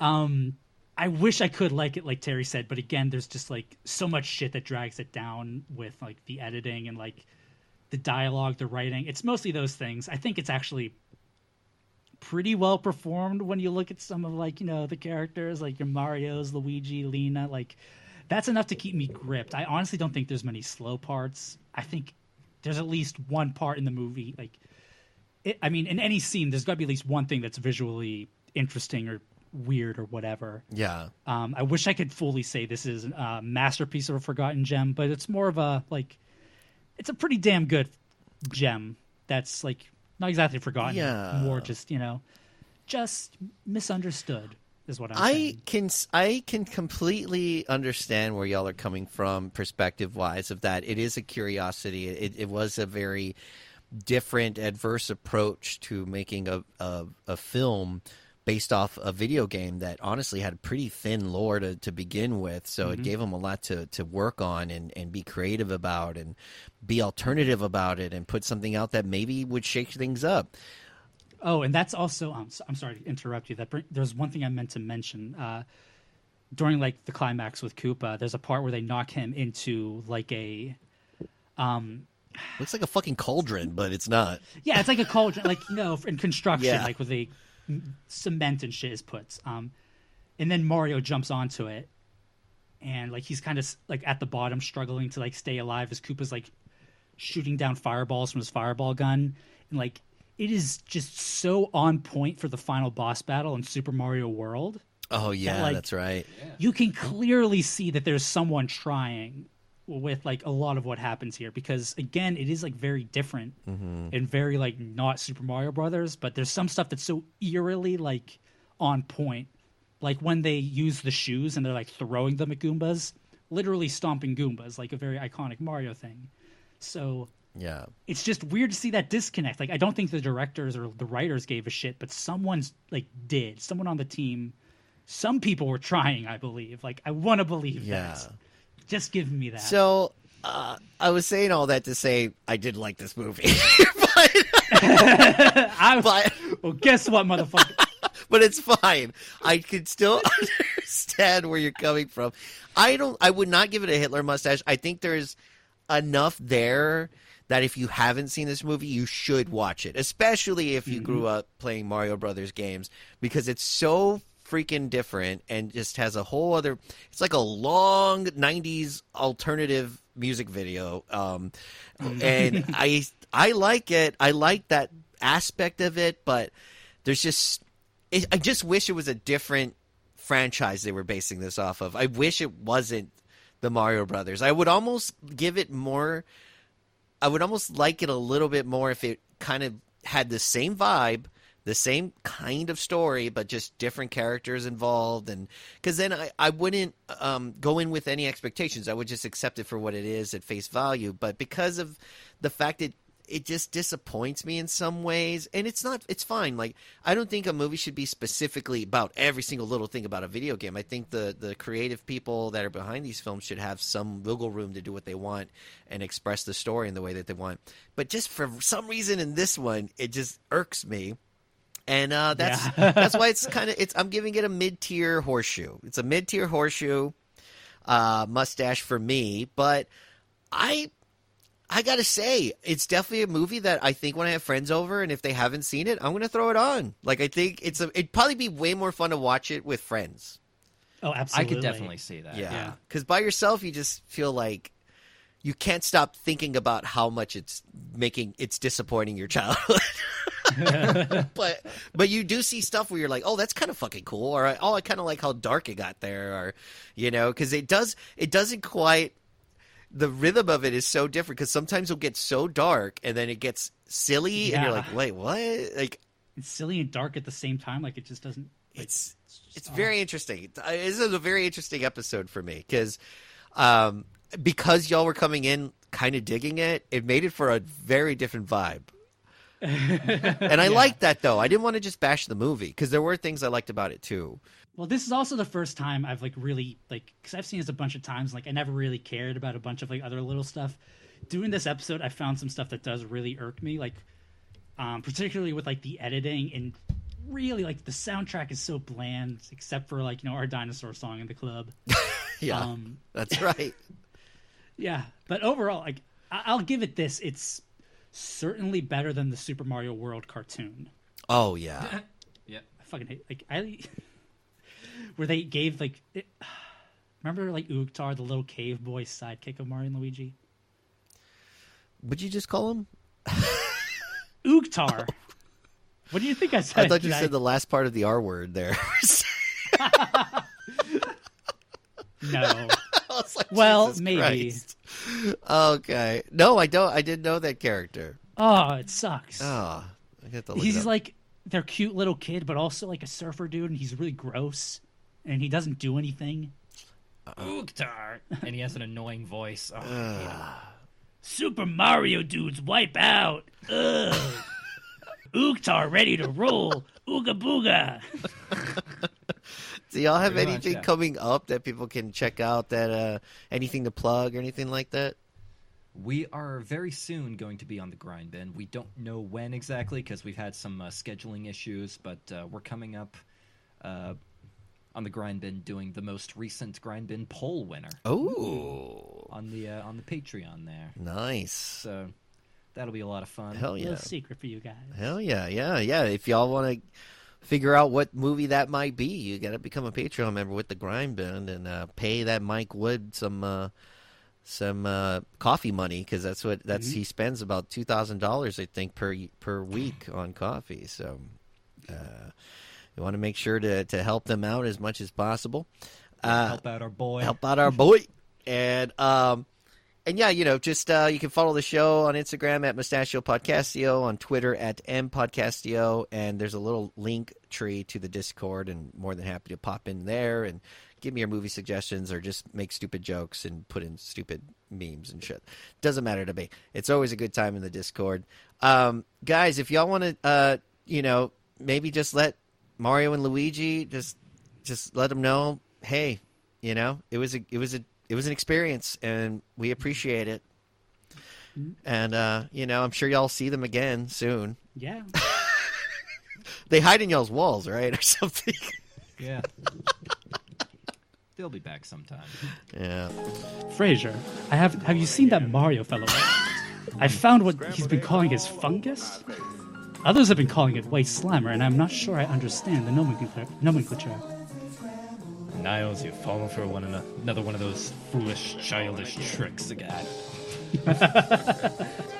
Um, I wish I could like it, like Terry said, but again, there's just like so much shit that drags it down with like the editing and like the dialogue, the writing. It's mostly those things. I think it's actually pretty well performed when you look at some of like you know the characters, like your Mario's, Luigi, Lena. Like that's enough to keep me gripped. I honestly don't think there's many slow parts. I think there's at least one part in the movie like it, I mean, in any scene, there's got to be at least one thing that's visually interesting or weird or whatever. Yeah. Um, I wish I could fully say this is a masterpiece of a forgotten gem, but it's more of a like, it's a pretty damn good gem. That's like not exactly forgotten, Yeah. more just you know, just misunderstood is what I'm I saying. can I can completely understand where y'all are coming from perspective wise of that. It is a curiosity. It, it was a very different, adverse approach to making a, a a film based off a video game that honestly had a pretty thin lore to, to begin with. So it gave them a lot to, to work on and, and be creative about and be alternative about it and put something out that maybe would shake things up. Oh, and that's also um, I'm sorry to interrupt you. That bring, there's one thing I meant to mention. Uh, during like the climax with Koopa, there's a part where they knock him into like a um Looks like a fucking cauldron, but it's not. Yeah, it's like a cauldron, like you know, in construction, Yeah. like with the cement and shit is put. Um, and then Mario jumps onto it, and like he's kind of like at the bottom, struggling to like stay alive as Koopa's like shooting down fireballs from his fireball gun, and like it is just so on point for the final boss battle in Super Mario World. Oh yeah, like- that's right. You can clearly see that there's someone trying with like a lot of what happens here because again it is like very different mm-hmm. and very like not super mario brothers but there's some stuff that's so eerily like on point like when they use the shoes and they're like throwing them at goombas literally stomping goombas like a very iconic mario thing so Yeah. it's just weird to see that disconnect. Like I don't think the directors or the writers gave a shit, but someone's like did. Someone on the team. Some people were trying, I believe. Like I want to believe Yeah. that. Just give me that. So uh, I was saying all that to say I did like this movie, [LAUGHS] but, [LAUGHS] I, but well, guess what, motherfucker? [LAUGHS] but it's fine. I can still understand where you're coming from. I don't. I would not give it a Hitler mustache. I think there's enough there that if you haven't seen this movie, you should watch it, especially if you mm-hmm. grew up playing Mario Brothers games, because it's so freaking different and just has a whole other. It's like a long '90s alternative music video, um, and [LAUGHS] I I like it. I like that aspect of it, but there's just it, I just wish it was a different franchise they were basing this off of. I wish it wasn't the Mario Brothers. I would almost give it more. I would almost like it a little bit more if it kind of had the same vibe, the same kind of story, but just different characters involved. And because then I, I wouldn't um, go in with any expectations. I would just accept it for what it is at face value. But because of the fact that it just disappoints me in some ways and it's not it's fine like i don't think a movie should be specifically about every single little thing about a video game i think the the creative people that are behind these films should have some wiggle room to do what they want and express the story in the way that they want but just for some reason in this one it just irks me and uh, that's Yeah. [LAUGHS] that's why it's kind of it's i'm giving it a mid-tier horseshoe it's a mid-tier horseshoe uh, mustache for me but i I gotta say, it's definitely a movie that I think when I have friends over and if they haven't seen it, I'm gonna throw it on. Like I think it's a, it'd probably be way more fun to watch it with friends. Oh, absolutely. I could definitely see that. Yeah, Yeah. because by yourself, you just feel like you can't stop thinking about how much it's making it's disappointing your [LAUGHS] childhood. [LAUGHS] but but you do see stuff where you're like, oh, that's kind of fucking cool, or oh, I kind of like how dark it got there, or you know, because it does it doesn't quite the rhythm of it is so different because sometimes it'll get so dark and then it gets silly and you're like, wait, what? Like It's silly and dark at the same time. Like it just doesn't. it's it's oh. very interesting. Uh, This is a very interesting episode for me because um, because y'all were coming in kind of digging it, it made it for a very different vibe. [LAUGHS] and I liked that though. I didn't want to just bash the movie because there were things I liked about it too. Well, this is also the first time I've like really like because I've seen this a bunch of times. Like I never really cared about a bunch of like other little stuff. Doing this episode, I found some stuff that does really irk me. Like, um, particularly with like the editing and really like the soundtrack is so bland, except for like you know our dinosaur song in the club. [LAUGHS] Yeah, Um, that's right. [LAUGHS] yeah, but overall, like I- I'll give it this. It's certainly better than the Super Mario World cartoon. Oh yeah, [LAUGHS] Yeah. I fucking hate like I [LAUGHS] where they gave like it, [SIGHS] remember like Oogtar, the little cave boy sidekick of Mario and Luigi. would you just call him? [LAUGHS] Oogtar. what do you think I said? I thought you Did said the last part of the R word there. no. I was like, Well, Jesus maybe. Christ. Okay, no, I don't. I didn't know that character. Oh, it sucks. Oh, I got to look it he's up. like their cute little kid, but also like a surfer dude, and he's really gross, and he doesn't do anything. Oogtar. [LAUGHS] and he has an annoying voice. Oh, ah. I. Super Mario dudes wipe out. Ugh. [LAUGHS] Oogtar ready to roll. Ooga booga. [LAUGHS] Do y'all have Pretty much, anything yeah. coming up that people can check out? That uh, anything to plug or anything like that? We are very soon going to be on the grind bin. We don't know when exactly because we've had some uh, scheduling issues, but uh, we're coming up uh, on the grind bin doing the most recent grind bin poll winner Oh, on the uh, on the Patreon there. nice. So that'll be a lot of fun. Hell Little yeah. secret for you guys. Hell yeah, yeah, yeah. If y'all want to figure out what movie that might be, you got to become a Patreon member with the Grind Band and uh, pay that Mike Wood some uh, some uh, coffee money because that's what that's he spends about two thousand dollars I think per per week on coffee. So uh, you want to make sure to to help them out as much as possible. Uh, Help out our boy. help out our boy. And um and yeah, you know, just uh you can follow the show on Instagram at Mustachio Podcastio, on Twitter at M Podcastio, and there's a little link tree to the Discord and more than happy to pop in there and give me your movie suggestions or just make stupid jokes and put in stupid memes and shit. Doesn't matter to me. It's always a good time in the Discord. Um guys, if y'all want to uh you know, maybe just let Mario and Luigi just just let them know, hey, you know, it was a it was a it was an experience, and we appreciate it. And uh, you know, I'm sure y'all see them again soon. Yeah. [LAUGHS] They hide in y'all's walls, right, or something. Yeah. They'll be back sometime. yeah. Frasier, I have have you seen that Mario fellow? I found what he's been calling his fungus. Others have been calling it white slimer, and I'm not sure I understand the nomenclature. Niles, you've fallen for one ano- another one of those foolish, childish tricks again. [LAUGHS]